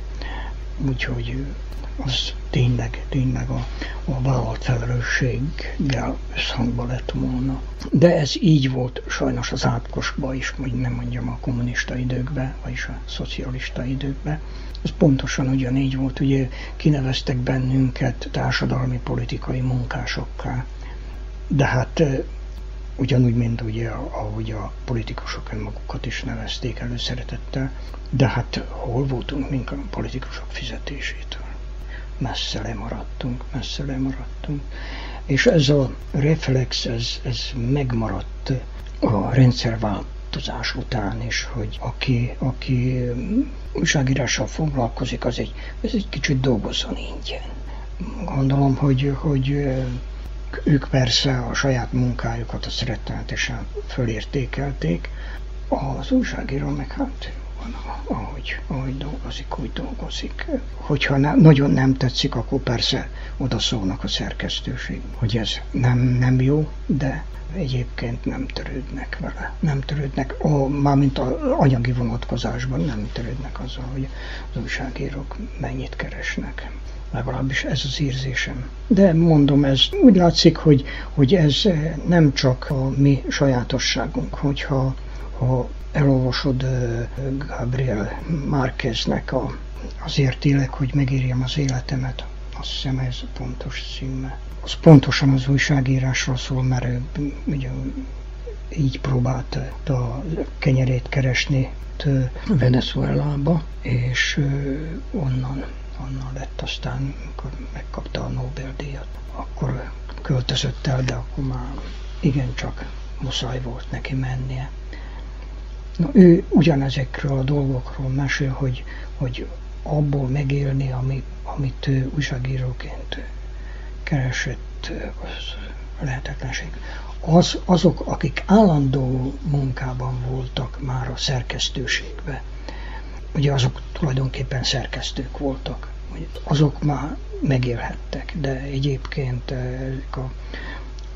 Úgyhogy az tényleg, tényleg a, a vállalt felelősséggel összhangba lett volna. De ez így volt sajnos az átkosban is, hogy nem mondjam a kommunista időkben, vagyis a szocialista időkben. Ez pontosan ugyanígy volt, ugye kineveztek bennünket társadalmi politikai munkásokká. De hát ugyanúgy, mint ugye, ahogy a politikusok önmagukat is nevezték előszeretettel, de hát hol voltunk mink a politikusok fizetésétől? Messze lemaradtunk, messze lemaradtunk. És ez a reflex, ez, ez megmaradt a rendszerváltozás után is, hogy aki, aki újságírással foglalkozik, az egy, ez egy kicsit dolgozzon ingyen. Gondolom, hogy, hogy ők persze a saját munkájukat a rettenetesen fölértékelték, az újságíró meg hát van, ahogy, ahogy dolgozik, úgy dolgozik. Hogyha ne, nagyon nem tetszik, akkor persze oda szólnak a szerkesztőség, hogy ez nem, nem jó, de egyébként nem törődnek vele. Nem törődnek, ó, mármint az anyagi vonatkozásban nem törődnek azzal, hogy az újságírók mennyit keresnek. Legalábbis ez az érzésem. De mondom, ez úgy látszik, hogy, hogy ez nem csak a mi sajátosságunk, hogyha ha elolvasod Gabriel Márqueznek a, azért élek, hogy megírjam az életemet, azt hiszem ez a pontos címe. Az pontosan az újságírásról szól, mert ő ugye, így próbált a kenyerét keresni Venezuelába, és onnan, onnan lett aztán, amikor megkapta a Nobel-díjat, akkor költözött el, de akkor már igencsak muszáj volt neki mennie. Na, ő ugyanezekről a dolgokról mesél, hogy, hogy abból megélni, ami, amit ő újságíróként keresett, az lehetetlenség. Az, azok, akik állandó munkában voltak már a szerkesztőségbe, ugye azok tulajdonképpen szerkesztők voltak, azok már megélhettek, de egyébként a,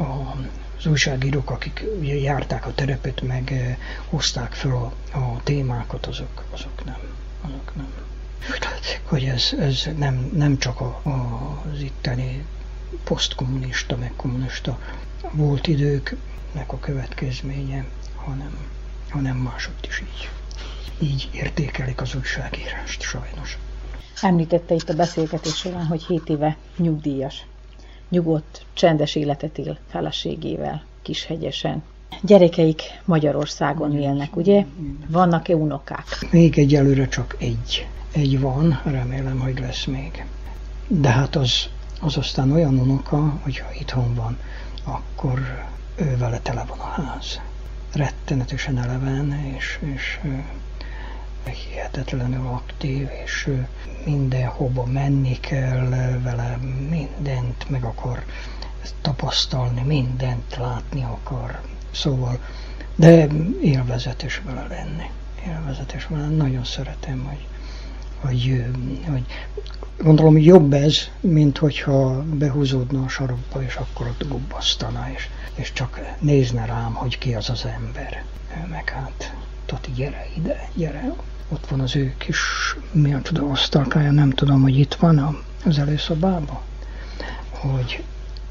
a az újságírók, akik járták a terepet, meg eh, hozták fel a, a témákat, azok, azok nem. Azok nem. Hogy ez, ez nem, nem csak a, a, az itteni posztkommunista, meg kommunista volt időknek a következménye, hanem, hanem másodt is így. Így értékelik az újságírást, sajnos. Említette itt a beszélgetés során, hogy 7 éve nyugdíjas nyugodt, csendes életet él feleségével, Kishegyesen. Gyerekeik Magyarországon élnek, ugye? Vannak-e unokák? Még egyelőre csak egy. Egy van, remélem, hogy lesz még. De hát az, az aztán olyan unoka, hogyha itthon van, akkor ő vele tele van a ház. rettenetesen eleven, és, és hihetetlenül aktív, és mindenhova menni kell vele, mindent meg akar tapasztalni, mindent látni akar. Szóval, de élvezetes vele lenni. Élvezetes vele. Nagyon szeretem, hogy, hogy, hogy gondolom jobb ez, mint hogyha behúzódna a sarokba, és akkor ott gubbasztana, és, és csak nézne rám, hogy ki az az ember. Meg hát, Tati, gyere ide, gyere. Ott van az ő kis, mi a tudom, asztalkája, nem tudom, hogy itt van az előszobában, hogy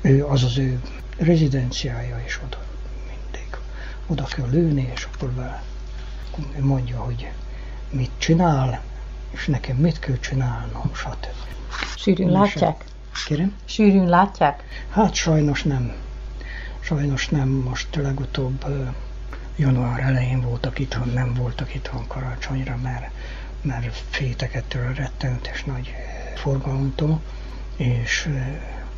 ő, az az ő rezidenciája, és oda mindig oda kell lőni, és akkor vele mondja, hogy mit csinál, és nekem mit kell csinálnom, stb. Sűrűn látják? Kérem? Sűrűn látják? Hát sajnos nem. Sajnos nem. Most legutóbb január elején voltak itthon, nem voltak itthon karácsonyra, mert, mert féltek ettől a rettenetes nagy forgalomtól, és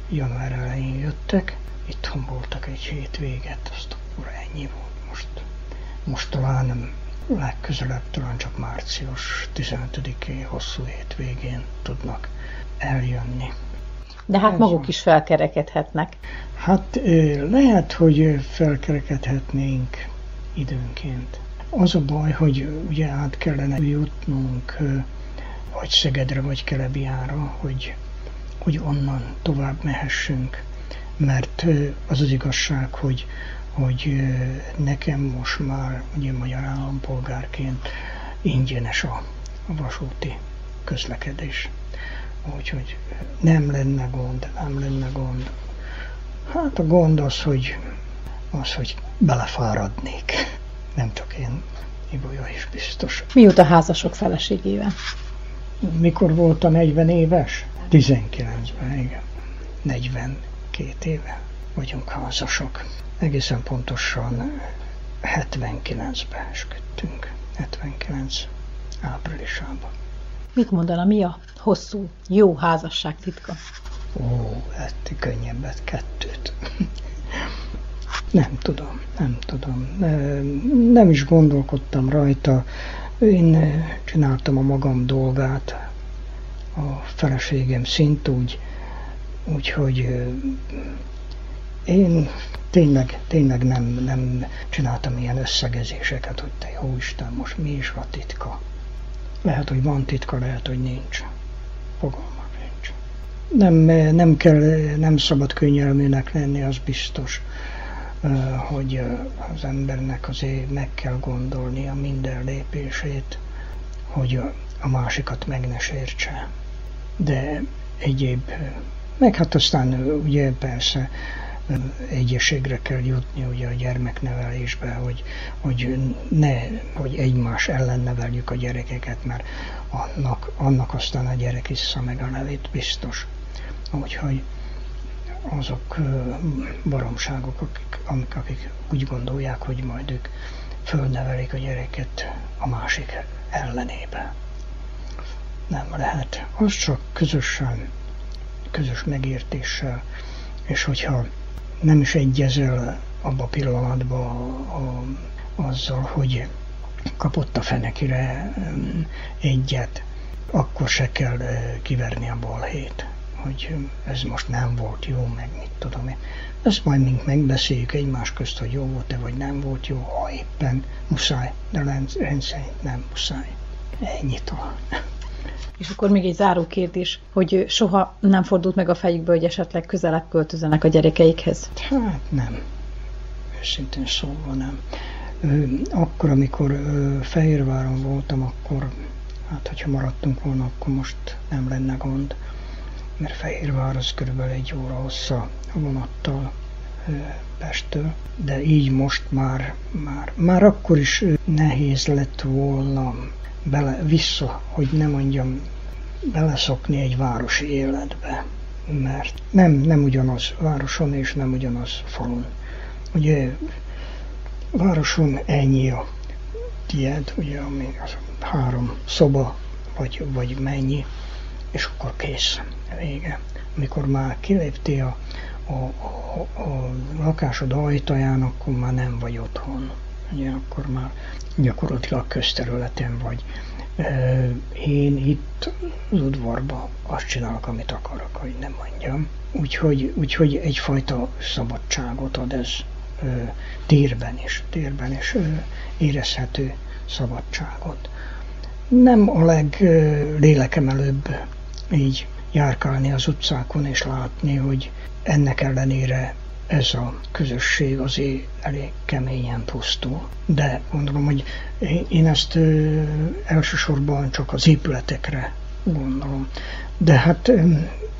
január elején jöttek, itthon voltak egy hétvéget, azt akkor ennyi volt most. Most talán legközelebb, talán csak március 15-én hosszú hétvégén tudnak eljönni. De hát Ez maguk van. is felkerekedhetnek. Hát lehet, hogy felkerekedhetnénk időnként. Az a baj, hogy ugye át kellene jutnunk vagy Szegedre, vagy Kelebiára, hogy, hogy onnan tovább mehessünk. Mert az az igazság, hogy, hogy nekem most már ugye magyar állampolgárként ingyenes a, a vasúti közlekedés. Úgyhogy nem lenne gond, nem lenne gond. Hát a gond az, hogy, az, hogy belefáradnék. Nem csak én, Ibolya is biztos. Mióta házasok feleségével? Mikor voltam 40 éves? 19-ben, igen. 42 éve vagyunk házasok. Egészen pontosan 79-ben esküdtünk. 79 áprilisában. Mit mondana, mi a hosszú, jó házasság titka? Ó, hát könnyebbet kettőt. Nem tudom, nem tudom. Nem is gondolkodtam rajta. Én csináltam a magam dolgát, a feleségem szint úgy, úgyhogy én tényleg, tényleg nem, nem csináltam ilyen összegezéseket, hogy te jó Isten, most mi is a titka. Lehet, hogy van titka, lehet, hogy nincs. Fogalmam nincs. Nem, nem, kell, nem szabad könnyelműnek lenni, az biztos, hogy az embernek azért meg kell gondolnia minden lépését, hogy a másikat meg ne sértse. De egyéb, meg hát aztán ugye persze egyeségre kell jutni ugye a gyermeknevelésbe, hogy, hogy ne, hogy egymás ellen neveljük a gyerekeket, mert annak, annak aztán a gyerek vissza meg a nevét, biztos. Úgyhogy azok baromságok, akik, amik, akik úgy gondolják, hogy majd ők fölnevelik a gyereket a másik ellenébe. Nem lehet. Az csak közösen, közös megértéssel, és hogyha nem is egyezel abba a pillanatban a, azzal, hogy kapott a fenekire egyet, akkor se kell kiverni a balhét, hogy ez most nem volt jó, meg mit tudom én. Ezt majd mink megbeszéljük egymás közt, hogy jó volt-e, vagy nem volt jó, ha éppen muszáj, de rendszerint nem muszáj. Ennyit talán. És akkor még egy záró kérdés, hogy soha nem fordult meg a fejükbe, hogy esetleg közelebb költözenek a gyerekeikhez? Hát nem. Őszintén szóval nem. Akkor, amikor Fehérváron voltam, akkor, hát hogyha maradtunk volna, akkor most nem lenne gond. Mert Fehérvár az körülbelül egy óra hossza a vonattal Pesttől, de így most már, már, már akkor is nehéz lett volna bele, vissza, hogy nem mondjam, beleszokni egy városi életbe, mert nem, nem ugyanaz városon és nem ugyanaz falun. Ugye városon ennyi a tied, ugye, ami az három szoba, vagy, vagy mennyi, és akkor kész, vége. Amikor már kiléptél a, a, a, a lakásod ajtaján, akkor már nem vagy otthon. ugye akkor már gyakorlatilag közterületen vagy. Én itt az udvarban azt csinálok, amit akarok, hogy nem mondjam. Úgyhogy, úgyhogy egyfajta szabadságot ad ez térben is, térben is érezhető szabadságot. Nem a leglélekemelőbb így járkálni az utcákon és látni, hogy ennek ellenére ez a közösség azért elég keményen pusztul. De gondolom, hogy én ezt elsősorban csak az épületekre gondolom. De hát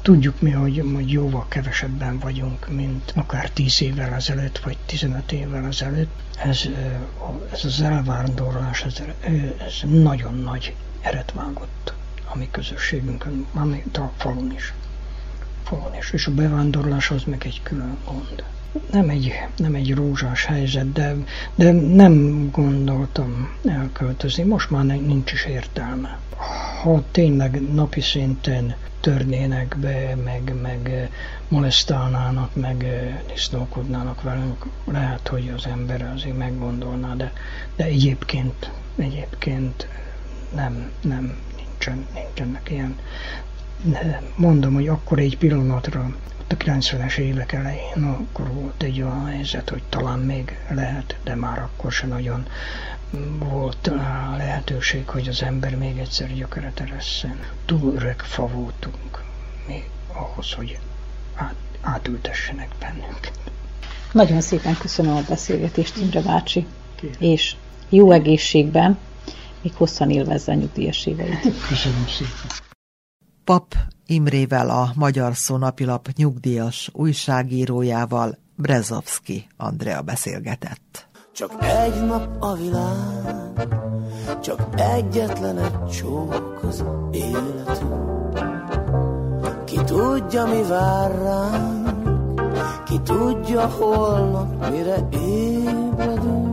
tudjuk mi, hogy, hogy jóval kevesebben vagyunk, mint akár 10 évvel ezelőtt, vagy 15 évvel ezelőtt. Ez, ez az elvándorlás, ez, ez nagyon nagy eret vágott a mi közösségünkön, amit a falun is. Falun is. És a bevándorlás az meg egy külön gond. Nem egy, nem egy rózsás helyzet, de, de nem gondoltam elköltözni. Most már nincs is értelme. Ha tényleg napi szinten törnének be, meg, meg molesztálnának, meg disznókodnának velünk, lehet, hogy az ember azért meggondolná, de, de egyébként, egyébként nem, nem, nincsen, nincsenek ilyen. Mondom, hogy akkor egy pillanatra, ott a 90-es évek elején, akkor volt egy olyan helyzet, hogy talán még lehet, de már akkor se nagyon volt a lehetőség, hogy az ember még egyszer gyökeret eresszen. Túl öreg fa voltunk mi ahhoz, hogy át, átültessenek bennünket. Nagyon szépen köszönöm a beszélgetést, Imre bácsi, Kérem. és jó egészségben, még hosszan élvezze a nyugdíjas éveit. Köszönöm szépen. Pap Imrével a Magyar Szónapilap nyugdíjas újságírójával Brezovski Andrea beszélgetett. Csak egy nap a világ, csak egyetlen egy csók az életünk. Ki tudja, mi vár ránk, ki tudja, holnap mire ébredünk.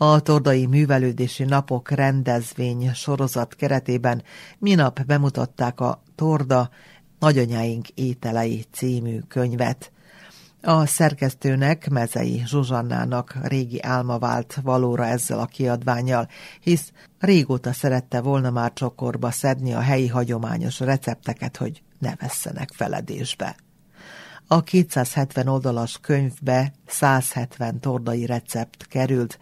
A Tordai Művelődési Napok rendezvény sorozat keretében minap bemutatták a Torda Nagyanyáink ételei című könyvet. A szerkesztőnek, Mezei Zsuzsannának régi álma vált valóra ezzel a kiadványjal, hisz régóta szerette volna már csokorba szedni a helyi hagyományos recepteket, hogy ne vesszenek feledésbe. A 270 oldalas könyvbe 170 tordai recept került,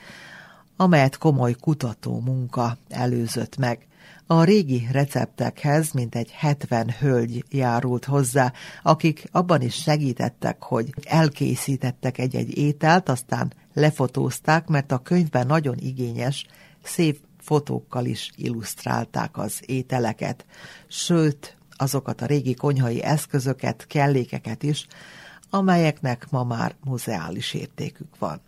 amelyet komoly kutató munka előzött meg. A régi receptekhez mintegy 70 hölgy járult hozzá, akik abban is segítettek, hogy elkészítettek egy-egy ételt, aztán lefotózták, mert a könyvben nagyon igényes, szép fotókkal is illusztrálták az ételeket, sőt, azokat a régi konyhai eszközöket, kellékeket is, amelyeknek ma már muzeális értékük van.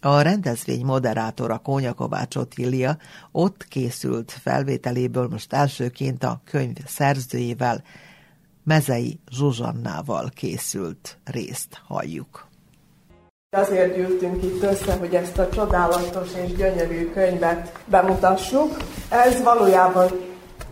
A rendezvény moderátora Kónya Kovács Otília ott készült felvételéből most elsőként a könyv szerzőjével, Mezei Zsuzsannával készült részt halljuk. Azért gyűltünk itt össze, hogy ezt a csodálatos és gyönyörű könyvet bemutassuk. Ez valójában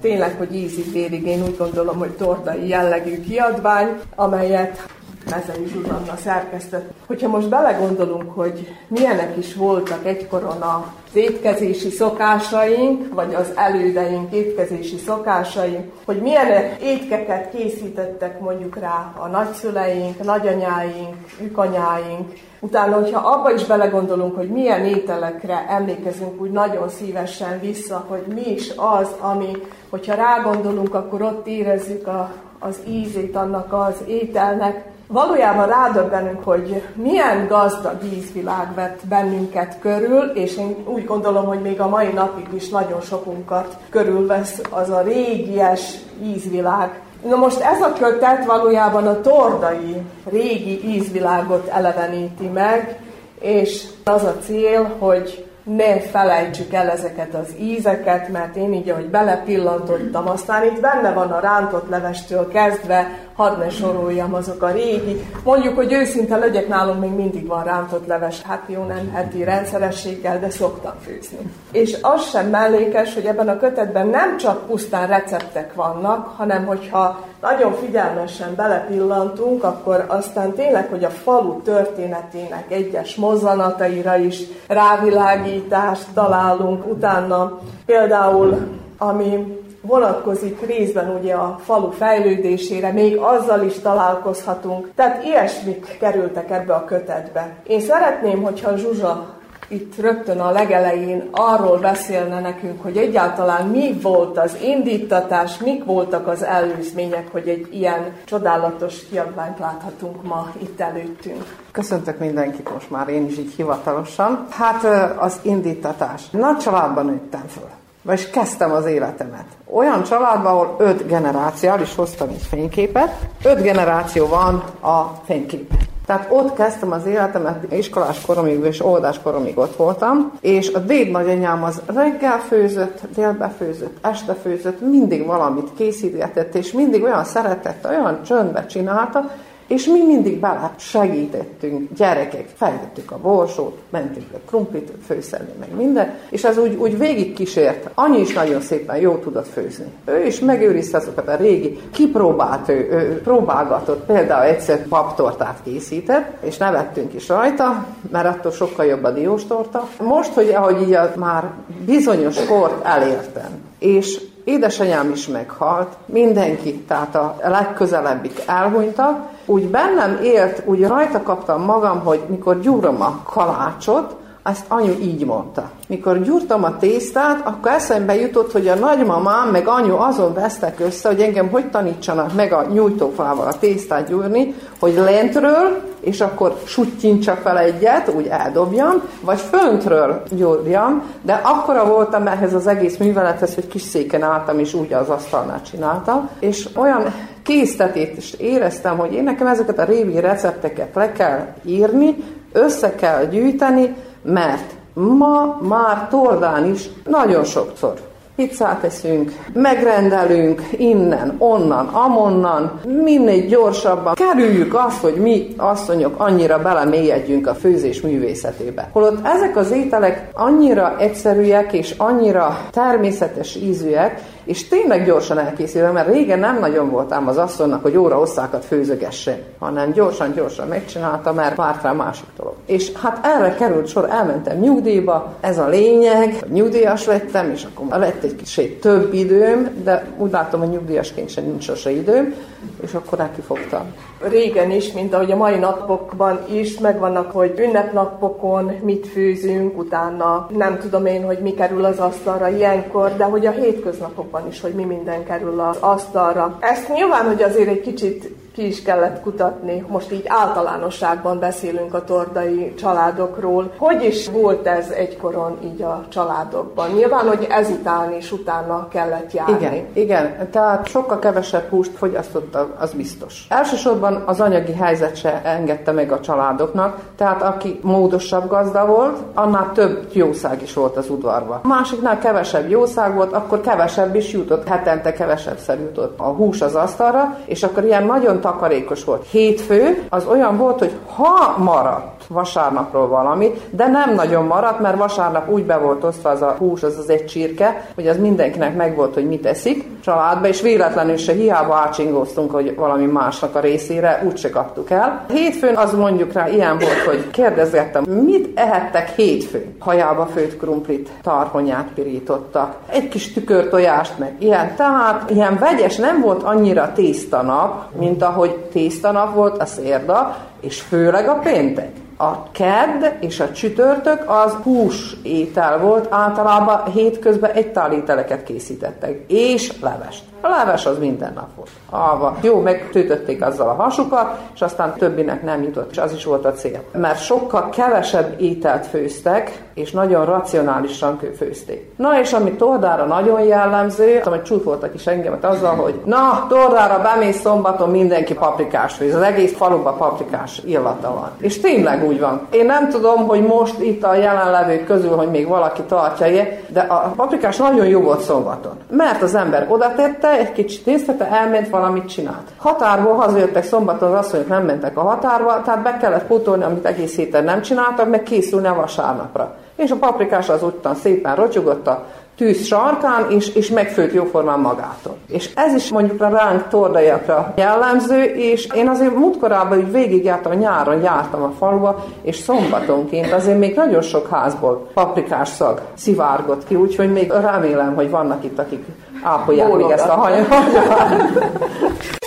tényleg, hogy ízig vérig, én úgy gondolom, hogy tordai jellegű kiadvány, amelyet Mezei Zsuzsanna szerkesztett. Hogyha most belegondolunk, hogy milyenek is voltak egykoron az étkezési szokásaink, vagy az elődeink étkezési szokásai, hogy milyen étkeket készítettek mondjuk rá a nagyszüleink, nagyanyáink, ükanyáink, Utána, hogyha abba is belegondolunk, hogy milyen ételekre emlékezünk úgy nagyon szívesen vissza, hogy mi is az, ami, hogyha rágondolunk, akkor ott érezzük a, az ízét annak az ételnek, valójában rádöbbenünk, hogy milyen gazdag ízvilág vett bennünket körül, és én úgy gondolom, hogy még a mai napig is nagyon sokunkat körülvesz az a régies ízvilág. Na most ez a kötet valójában a tordai régi ízvilágot eleveníti meg, és az a cél, hogy ne felejtsük el ezeket az ízeket, mert én így, ahogy belepillantottam, aztán itt benne van a rántott levestől kezdve, hadd ne soroljam azok a régi. Mondjuk, hogy őszinte legyek, nálunk még mindig van rántott leves, hát jó, nem heti rendszerességgel, de szoktam főzni. És az sem mellékes, hogy ebben a kötetben nem csak pusztán receptek vannak, hanem hogyha nagyon figyelmesen belepillantunk, akkor aztán tényleg, hogy a falu történetének egyes mozzanataira is rávilágítást találunk, utána például ami vonatkozik részben ugye a falu fejlődésére, még azzal is találkozhatunk. Tehát ilyesmik kerültek ebbe a kötetbe. Én szeretném, hogyha Zsuzsa itt rögtön a legelején arról beszélne nekünk, hogy egyáltalán mi volt az indítatás, mik voltak az előzmények, hogy egy ilyen csodálatos kiadványt láthatunk ma itt előttünk. Köszöntök mindenkit most már én is így hivatalosan. Hát az indítatás. Nagy családban nőttem föl vagyis kezdtem az életemet. Olyan családban, ahol öt generáció, is hoztam egy fényképet, öt generáció van a fényképen. Tehát ott kezdtem az életemet, iskolás koromig és oldás koromig ott voltam, és a déd nagyanyám az reggel főzött, délbe főzött, este főzött, mindig valamit készítgetett, és mindig olyan szeretett, olyan csöndbe csinálta, és mi mindig bele segítettünk, gyerekek, fejtettük a borsót, mentünk a krumplit főszerni, meg minden, és ez úgy, úgy végig kísért. Annyi is nagyon szépen jó tudott főzni. Ő is megőrizte azokat a régi, kipróbált, ő, ő próbálgatott, például egyszer paptortát készített, és nevettünk is rajta, mert attól sokkal jobb a dióstorta. Most, hogy ahogy így a, már bizonyos kort elértem, és édesanyám is meghalt, mindenki, tehát a legközelebbik elhunytak, úgy bennem élt, úgy rajta kaptam magam, hogy mikor gyúrom a kalácsot, ezt anyu így mondta. Mikor gyúrtam a tésztát, akkor eszembe jutott, hogy a nagymamám meg anyu azon vesztek össze, hogy engem hogy tanítsanak meg a nyújtófával a tésztát gyúrni, hogy lentről, és akkor sutyincsak fel egyet, úgy eldobjam, vagy föntről gyúrjam, de akkora voltam ehhez az egész művelethez, hogy kis széken álltam, és úgy az asztalnál csináltam, és olyan késztetét is éreztem, hogy én nekem ezeket a régi recepteket le kell írni, össze kell gyűjteni, mert ma már Tordán is nagyon sokszor pizzát eszünk, megrendelünk innen, onnan, amonnan, minél gyorsabban kerüljük azt, hogy mi asszonyok annyira belemélyedjünk a főzés művészetébe. Holott ezek az ételek annyira egyszerűek és annyira természetes ízűek, és tényleg gyorsan elkészülve, mert régen nem nagyon voltam az asszonynak, hogy óra osszákat főzögessen, hanem gyorsan-gyorsan megcsinálta, mert várt rá másik dolog. És hát erre került sor, elmentem nyugdíjba, ez a lényeg, nyugdíjas lettem, és akkor lett egy kicsit több időm, de úgy látom, hogy nyugdíjasként sem nincs sose időm, és akkor nekifogtam. Régen is, mint ahogy a mai napokban is megvannak, hogy ünnepnapokon mit főzünk, utána nem tudom én, hogy mi kerül az asztalra ilyenkor, de hogy a hétköznapokban is, hogy mi minden kerül az asztalra. Ezt nyilván, hogy azért egy kicsit ki is kellett kutatni. Most így általánosságban beszélünk a tordai családokról. Hogy is volt ez egykoron így a családokban? Nyilván, hogy ezután is utána kellett járni. Igen, igen. Tehát sokkal kevesebb húst fogyasztottak, az biztos. Elsősorban az anyagi helyzet se engedte meg a családoknak, tehát aki módosabb gazda volt, annál több jószág is volt az udvarban. A másiknál kevesebb jószág volt, akkor kevesebb is jutott, hetente kevesebb jutott a hús az asztalra, és akkor ilyen nagyon takarékos volt. Hétfő az olyan volt, hogy ha maradt vasárnapról valami, de nem nagyon maradt, mert vasárnap úgy be volt osztva az a hús, az az egy csirke, hogy az mindenkinek megvolt, hogy mit eszik családba, és véletlenül se hiába ácsingóztunk, hogy valami másnak a részére, úgyse kaptuk el. Hétfőn az mondjuk rá ilyen volt, hogy kérdezgettem, mit ehettek hétfőn? Hajába főtt krumplit, tarhonyát pirítottak, egy kis tükörtojást, meg ilyen. Tehát ilyen vegyes nem volt annyira tésztanap, mint ahogy tésztanap volt a szérda, és főleg a péntek. A kedd és a csütörtök az hús étel volt, általában hétközben egy tál ételeket készítettek, és levest. A leves az minden nap volt. Alva. Jó, megtöltötték azzal a hasukat, és aztán többinek nem jutott, és az is volt a cél. Mert sokkal kevesebb ételt főztek, és nagyon racionálisan főzték. Na, és ami Tordára nagyon jellemző, hogy csúfoltak is engemet azzal, hogy na, Tordára bemész szombaton, mindenki paprikás főz. Az egész faluban paprikás illata van. És tényleg úgy van. Én nem tudom, hogy most itt a jelenlevők közül, hogy még valaki tartja de a paprikás nagyon jó volt szombaton. Mert az ember oda egy kicsit néztete, elment, valamit csinált. Határból hazajöttek szombaton, az asszonyok nem mentek a határba, tehát be kellett pótolni, amit egész héten nem csináltak, meg készülni a vasárnapra. És a paprikás az után szépen rotyogott a tűz sarkán, és, és megfőtt jóformán magától. És ez is mondjuk a ránk tordaiakra jellemző, és én azért múltkorában úgy végigjártam, nyáron jártam a faluba, és szombatonként azért még nagyon sok házból paprikás szag szivárgott ki, úgyhogy még remélem, hogy vannak itt, akik ápolják még ezt a hagyat. legyen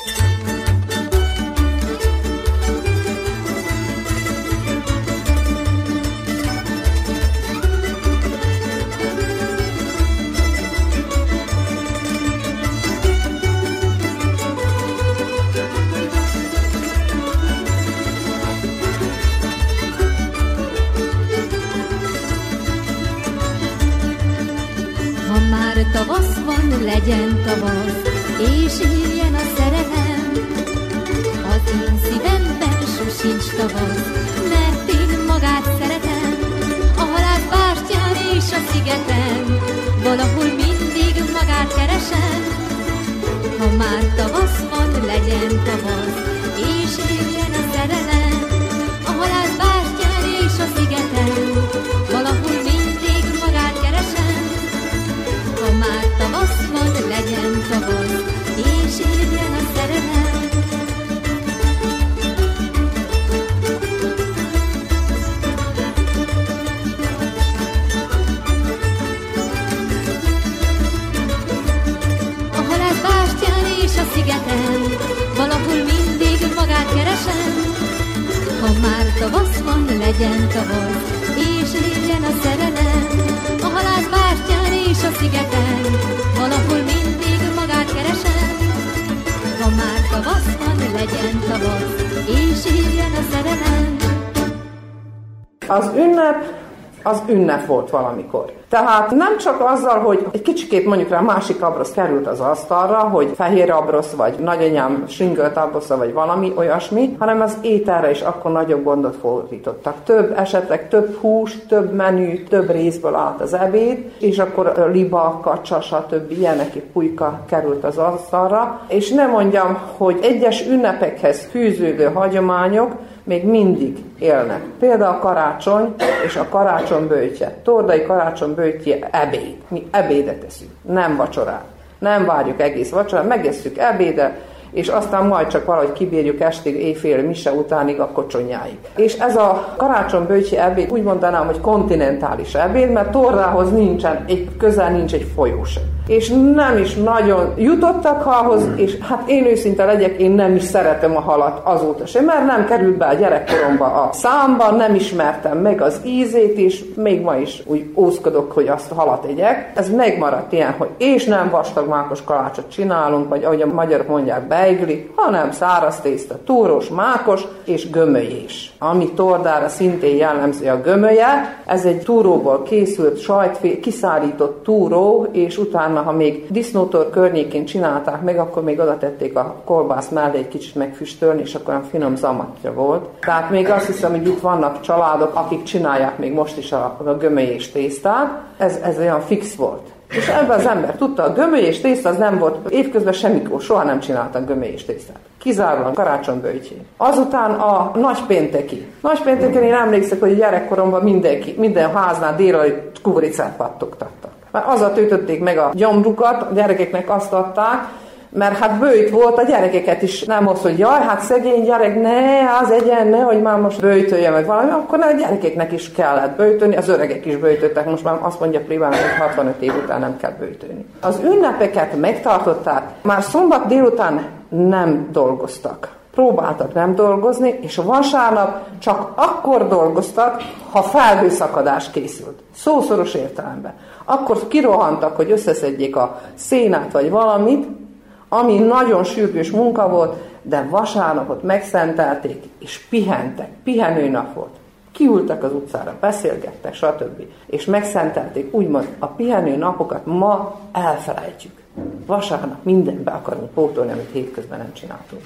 tavasz, és írjen a szerelem. Az én szívemben sosincs tavasz, ünnep az ünnep volt valamikor. Tehát nem csak azzal, hogy egy kicsikét mondjuk rá másik abrosz került az asztalra, hogy fehér abrosz, vagy nagyanyám singölt abrosza, vagy valami olyasmi, hanem az ételre is akkor nagyobb gondot fordítottak. Több, esetleg több hús, több menü, több részből állt az ebéd, és akkor liba, kacsa, stb. ilyenek, pulyka került az asztalra. És nem mondjam, hogy egyes ünnepekhez fűződő hagyományok még mindig élnek. Például a karácsony és a karácsony bőtje. Tordai karácsony bőtje ebéd. Mi ebédet eszünk, nem vacsorát. Nem várjuk egész vacsorát, megesszük ebédet, és aztán majd csak valahogy kibírjuk estig, éjfél, mise utánig, a kocsonyáig. És ez a karácsony bőcsi ebéd úgy mondanám, hogy kontinentális ebéd, mert torrához nincsen, egy, közel nincs egy folyó sem. És nem is nagyon jutottak halhoz, és hát én őszinte legyek, én nem is szeretem a halat azóta sem, mert nem került be a gyerekkoromba a számba, nem ismertem meg az ízét, és még ma is úgy ózkodok, hogy azt a halat egyek. Ez megmaradt ilyen, hogy és nem vastag mákos kalácsot csinálunk, vagy ahogy a magyarok mondják, beigli, hanem száraz tészta, túros, mákos és gömölyés. Ami tordára szintén jellemző a gömölye, ez egy túróból készült sajtfé, kiszárított túró, és utána, ha még disznótor környékén csinálták meg, akkor még oda tették a kolbász mellé egy kicsit megfüstölni, és akkor olyan finom zamatja volt. Tehát még azt hiszem, hogy itt vannak családok, akik csinálják még most is a, a gömölyés tésztát. Ez, ez olyan fix volt. És ebben az ember tudta, a gömöly és tészta az nem volt, évközben semmikor, soha nem csináltak gömöly és tésztát. Kizárólag karácsonybőjtjén. Azután a nagypénteki. Nagypénteken én emlékszek, hogy gyerekkoromban mindenki, minden háznál délelőtt kukoricát pattogtattak. Mert azzal töltötték meg a gyomrukat, a gyerekeknek azt adták, mert hát bőjt volt, a gyerekeket is nem az, hogy jaj, hát szegény gyerek, ne, az egyen, ne, hogy már most bőjtölje meg valami, akkor a gyerekeknek is kellett bőjtölni, az öregek is bőjtöttek, most már azt mondja Priván, hogy 65 év után nem kell bőjtölni. Az ünnepeket megtartották, már szombat délután nem dolgoztak próbáltak nem dolgozni, és a vasárnap csak akkor dolgoztak, ha felhőszakadás készült. Szószoros értelemben. Akkor kirohantak, hogy összeszedjék a szénát vagy valamit, ami nagyon sürgős munka volt, de vasárnapot megszentelték, és pihentek, pihenőnap volt. Kiültek az utcára, beszélgettek, stb. És megszentelték, úgymond a pihenő napokat ma elfelejtjük. Vasárnap mindenbe akarunk pótolni, amit hétközben nem csináltunk.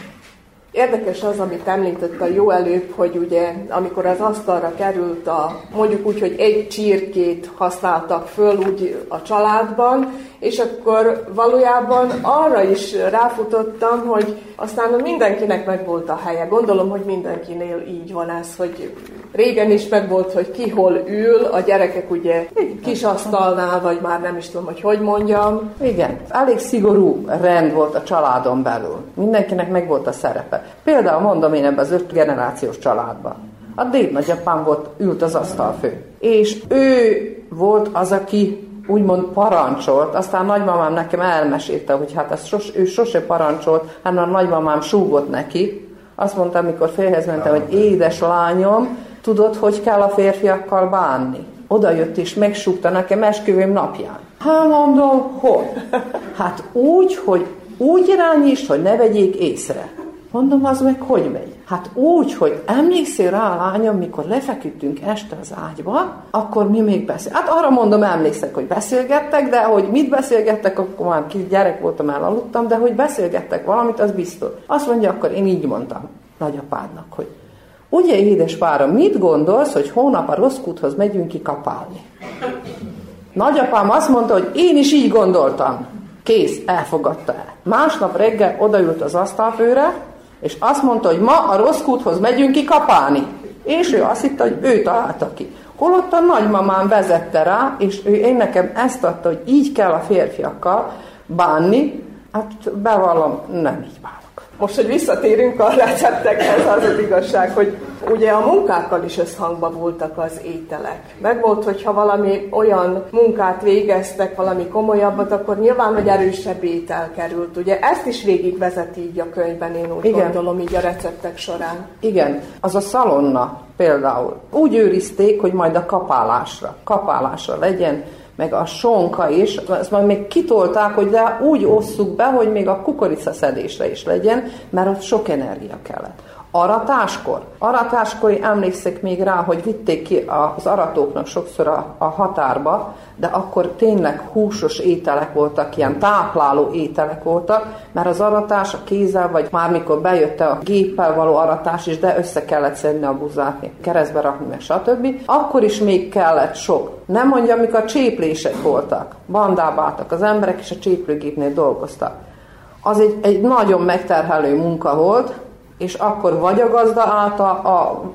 Érdekes az, amit említett a jó előbb, hogy ugye amikor az asztalra került a, mondjuk úgy, hogy egy csirkét használtak föl úgy a családban, és akkor valójában arra is ráfutottam, hogy aztán mindenkinek meg volt a helye. Gondolom, hogy mindenkinél így van ez, hogy régen is meg volt, hogy ki hol ül, a gyerekek ugye egy kis asztalnál, vagy már nem is tudom, hogy hogy mondjam. Igen, elég szigorú rend volt a családon belül. Mindenkinek meg volt a szerepe. Például mondom én ebben az öt generációs családban. A dédnagyapám volt, ült az asztal fő. És ő volt az, aki úgymond parancsolt, aztán nagymamám nekem elmesélte, hogy hát ezt sos, ő sose parancsolt, hanem a nagymamám súgott neki. Azt mondta, amikor félhez mentem, hogy édes lányom, tudod, hogy kell a férfiakkal bánni? Oda jött és megsúgta nekem esküvőm napján. Hát mondom, hogy? Hát úgy, hogy úgy irányítsd, hogy ne vegyék észre. Mondom, az meg hogy megy? Hát úgy, hogy emlékszel rá, lányom, mikor lefeküdtünk este az ágyba, akkor mi még beszél. Hát arra mondom, emlékszek, hogy beszélgettek, de hogy mit beszélgettek, akkor már kis gyerek voltam, elaludtam, de hogy beszélgettek valamit, az biztos. Azt mondja, akkor én így mondtam nagyapádnak, hogy ugye édes párom, mit gondolsz, hogy hónap a Roszkuthoz megyünk kikapálni? Nagyapám azt mondta, hogy én is így gondoltam. Kész, elfogadta el. Másnap reggel odaült az asztalfőre, és azt mondta, hogy ma a rossz kúthoz megyünk ki kapálni. És ő azt hitte, hogy ő találta ki. Holott a nagymamám vezette rá, és ő én nekem ezt adta, hogy így kell a férfiakkal bánni, hát bevallom, nem így bánok. Most, hogy visszatérünk a receptekhez, az az igazság, hogy ugye a munkákkal is összhangban voltak az ételek. Meg volt, hogyha valami olyan munkát végeztek, valami komolyabbat, akkor nyilván, hogy erősebb étel került. Ugye ezt is végigvezet így a könyvben, én úgy Igen. gondolom, így a receptek során. Igen, az a szalonna például. Úgy őrizték, hogy majd a kapálásra, kapálásra legyen meg a sonka is, ezt majd még kitolták, hogy de úgy osszuk be, hogy még a kukorica szedésre is legyen, mert ott sok energia kellett. Aratáskor. Aratáskor emlékszek még rá, hogy vitték ki az aratóknak sokszor a, a határba, de akkor tényleg húsos ételek voltak, ilyen tápláló ételek voltak, mert az aratás a kézzel, vagy már mikor bejött a géppel való aratás is, de össze kellett szedni a buzát, keresztbe rakni, meg stb. Akkor is még kellett sok. Nem mondja, amik a cséplések voltak. Bandába álltak az emberek, és a cséplőgépnél dolgoztak. Az egy, egy nagyon megterhelő munka volt, és akkor vagy a gazda állta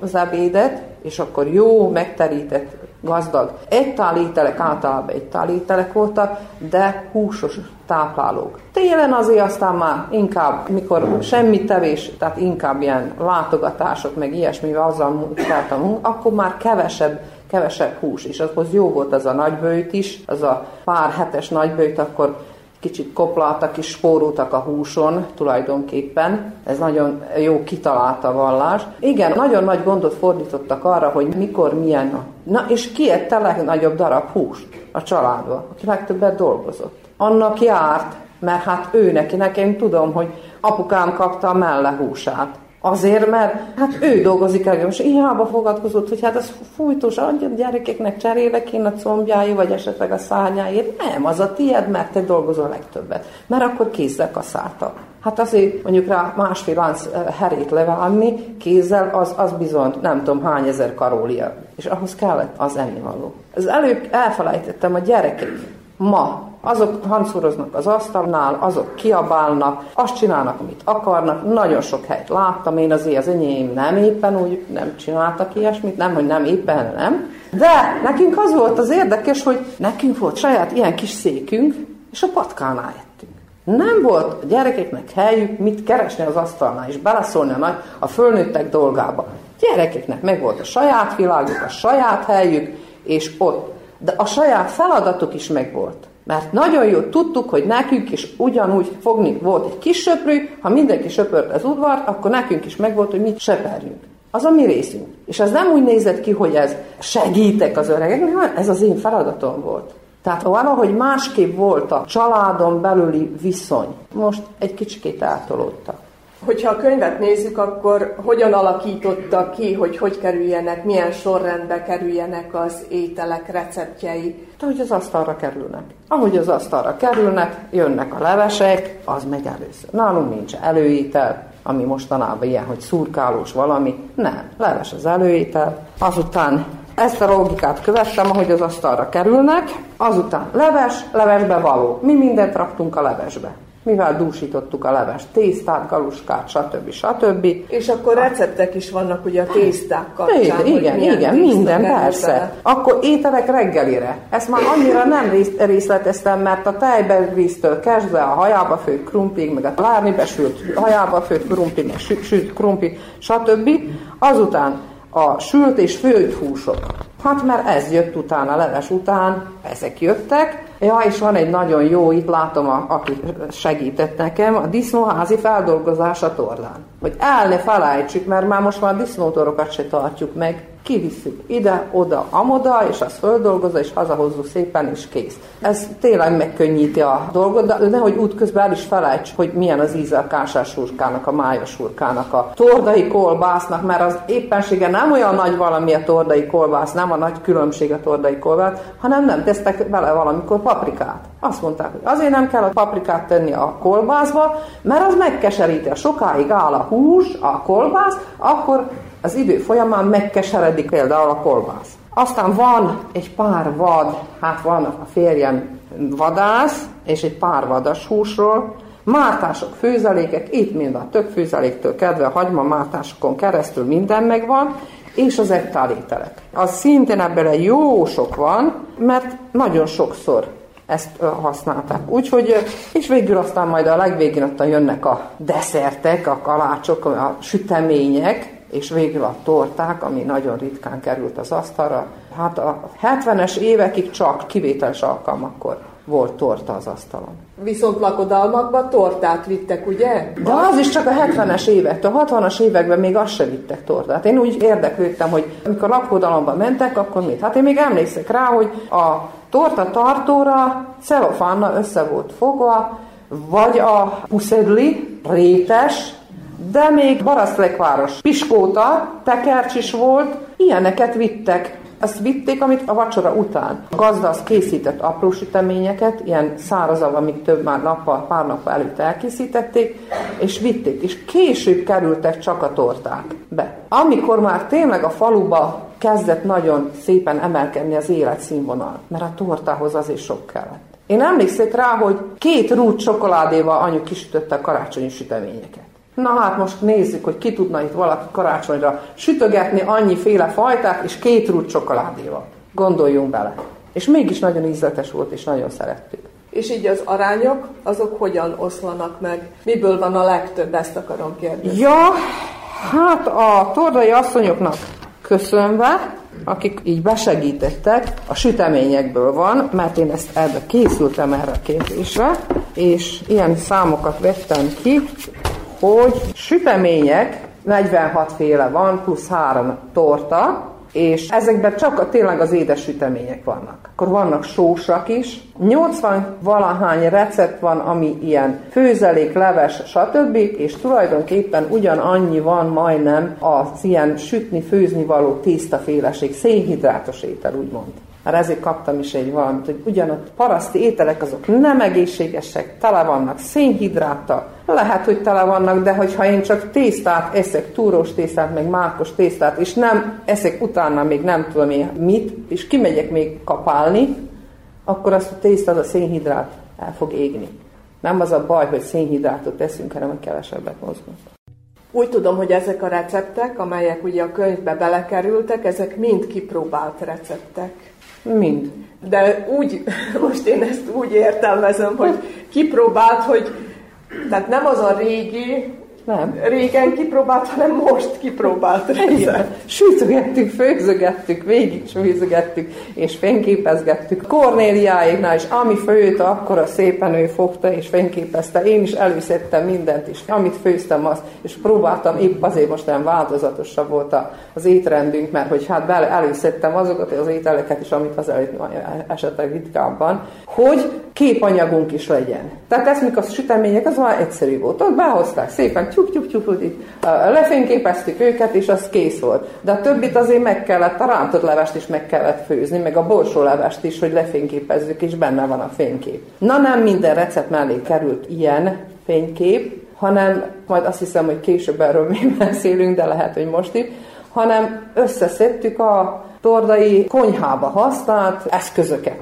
az ebédet, és akkor jó, megterített, gazdag. Egy ételek általában egy ételek voltak, de húsos táplálók. Télen azért aztán már inkább, mikor semmi tevés, tehát inkább ilyen látogatások, meg ilyesmivel azzal munkáltam, akkor már kevesebb kevesebb hús, és az jó volt az a nagybőjt is, az a pár hetes nagybőjt, akkor kicsit koplaltak és spóroltak a húson tulajdonképpen. Ez nagyon jó kitalálta vallás. Igen, nagyon nagy gondot fordítottak arra, hogy mikor milyen. Na, és ki ette a legnagyobb darab húst a családba, aki legtöbbet dolgozott. Annak járt, mert hát ő neki, nekem tudom, hogy apukám kapta a melle húsát. Azért, mert hát ő dolgozik el, most hiába fogadkozott, hogy hát az fújtós, adja gyerekeknek cserélek én a combjái, vagy esetleg a szárnyáért. Nem, az a tied, mert te dolgozol legtöbbet. Mert akkor kézzel kaszáltak. Hát azért mondjuk rá másfél lánc eh, herét levágni kézzel, az, az bizony nem tudom hány ezer karólia. És ahhoz kellett az ennivaló. Az előbb elfelejtettem a gyerekek. Ma azok hancúroznak az asztalnál, azok kiabálnak, azt csinálnak, amit akarnak. Nagyon sok helyt láttam, én azért az enyém nem éppen úgy nem csináltak ilyesmit, nem, hogy nem éppen nem. De nekünk az volt az érdekes, hogy nekünk volt saját ilyen kis székünk, és a patkánál ettünk. Nem volt a gyerekeknek helyük mit keresni az asztalnál, és beleszólni a, nagy, a fölnőttek dolgába. Gyerekeknek meg volt a saját világuk, a saját helyük, és ott. De a saját feladatuk is megvolt. Mert nagyon jól tudtuk, hogy nekünk is ugyanúgy fogni volt egy kis söprű, ha mindenki söpört az udvart, akkor nekünk is megvolt, hogy mit söperjünk. Az a mi részünk. És ez nem úgy nézett ki, hogy ez segítek az öregeknek, hanem ez az én feladatom volt. Tehát valahogy másképp volt a családon belüli viszony. Most egy kicsikét eltolódtak. Hogyha a könyvet nézzük, akkor hogyan alakította ki, hogy hogy kerüljenek, milyen sorrendbe kerüljenek az ételek receptjei? Ahogy az asztalra kerülnek. Ahogy az asztalra kerülnek, jönnek a levesek, az meg először. Nálunk nincs előétel, ami mostanában ilyen, hogy szurkálós valami. Nem, leves az előétel. Azután ezt a logikát követtem, ahogy az asztalra kerülnek, azután leves, levesbe való. Mi mindent raktunk a levesbe mivel dúsítottuk a leves tésztát, galuskát, stb. stb. És akkor receptek is vannak ugye a tészták kapcsán. Igen, igen, igen minden, persze. Akkor ételek reggelire. Ezt már annyira nem részleteztem, mert a tejbervíztől kezdve a hajába főtt krumplig, meg a lárni besült hajába főtt krumpli, meg sült krumpli, stb. Azután a sült és főtt húsok. Hát mert ez jött utána, leves után, ezek jöttek, Ja, és van egy nagyon jó, itt látom, a, aki segített nekem, a disznóházi feldolgozás torlán. Hogy el ne felejtsük, mert már most már disznótorokat se tartjuk meg, kivisszük ide, oda, amoda, és azt földolgozza, és hazahozzuk szépen, és kész. Ez tényleg megkönnyíti a dolgot, de nehogy útközben el is felejts, hogy milyen az íze a kásásurkának, a májasurkának, a tordai kolbásznak, mert az éppensége nem olyan nagy valami a tordai kolbász, nem a nagy különbség a tordai kolbász, hanem nem tesztek bele valamikor paprikát. Azt mondták, hogy azért nem kell a paprikát tenni a kolbászba, mert az megkeseríti, a sokáig áll a hús, a kolbász, akkor az idő folyamán megkeseredik például a kolbász. Aztán van egy pár vad, hát van a férjem vadász, és egy pár vadas húsról, mártások, főzelékek, itt mind a több főzeléktől kedve a hagyma mártásokon keresztül minden megvan, és az ektálételek. Az szintén ebből jó sok van, mert nagyon sokszor ezt használták. Úgyhogy, és végül aztán majd a legvégén ott jönnek a desszertek, a kalácsok, a sütemények, és végül a torták, ami nagyon ritkán került az asztalra. Hát a 70-es évekig csak kivételes alkalmakkor volt torta az asztalon. Viszont lakodalmakban tortát vittek, ugye? De az is csak a 70-es évektől, a 60-as években még azt se vittek tortát. Én úgy érdeklődtem, hogy amikor lakodalomba mentek, akkor mit? Hát én még emlékszek rá, hogy a torta tartóra celofánnal össze volt fogva, vagy a puszedli, rétes, de még Baraszlekváros piskóta, tekercs is volt, ilyeneket vittek. Azt vitték, amit a vacsora után. A gazda az készített apró süteményeket, ilyen szárazav, amik több már nappal, pár nappal előtt elkészítették, és vitték, és később kerültek csak a torták be. Amikor már tényleg a faluba kezdett nagyon szépen emelkedni az életszínvonal, mert a tortához azért sok kellett. Én emlékszek rá, hogy két rút csokoládéval anyu kisütötte a karácsonyi süteményeket. Na hát most nézzük, hogy ki tudna itt valaki karácsonyra sütögetni annyiféle fajtát, és két rút csokoládéval. Gondoljunk bele. És mégis nagyon ízletes volt, és nagyon szerettük. És így az arányok, azok hogyan oszlanak meg? Miből van a legtöbb, ezt akarom kérdezni. Ja, hát a tordai asszonyoknak köszönve, akik így besegítettek, a süteményekből van, mert én ezt ebbe készültem erre a kérdésre, és ilyen számokat vettem ki, hogy sütemények 46 féle van, plusz három torta, és ezekben csak tényleg az édes sütemények vannak. Akkor vannak sósak is. 80 valahány recept van, ami ilyen főzelék, leves, stb. És tulajdonképpen ugyanannyi van majdnem az ilyen sütni, főzni való tésztaféleség, szénhidrátos étel, úgymond. Már ezért kaptam is egy valamit, hogy ugyanott paraszti ételek azok nem egészségesek, tele vannak szénhidráttal, lehet, hogy tele vannak, de hogyha én csak tésztát eszek, túrós tésztát, meg mákos tésztát, és nem eszek utána még nem tudom én mit, és kimegyek még kapálni, akkor azt a tészta, az a szénhidrát el fog égni. Nem az a baj, hogy szénhidrátot teszünk, hanem hogy kevesebbet mozgunk. Úgy tudom, hogy ezek a receptek, amelyek ugye a könyvbe belekerültek, ezek mind kipróbált receptek. Mind. De úgy, most én ezt úgy értelmezem, hogy kipróbált, hogy tehát nem az a régi, nem. Régen kipróbált, hanem most kipróbált. Sütögettük, főzögettük, végig főzögettük, és fényképezgettük. Kornéliáéknál is, ami főt, akkor a szépen ő fogta és fényképezte. Én is előszedtem mindent is, amit főztem azt, és próbáltam, épp azért most nem változatosabb volt az étrendünk, mert hogy hát bele előszedtem azokat az ételeket is, amit az előtt esetleg ritkábban, hogy képanyagunk is legyen. Tehát ez, mikor a sütemények, az már egyszerű volt. Ott behozták szépen, tyuk, tyuk, tyuk, tyuk, lefényképeztük őket, és az kész volt. De a többit azért meg kellett, a rántott levest is meg kellett főzni, meg a borsó levest is, hogy lefényképezzük, és benne van a fénykép. Na nem minden recept mellé került ilyen fénykép, hanem majd azt hiszem, hogy később erről még beszélünk, de lehet, hogy most is, hanem összeszedtük a tordai konyhába használt eszközöket.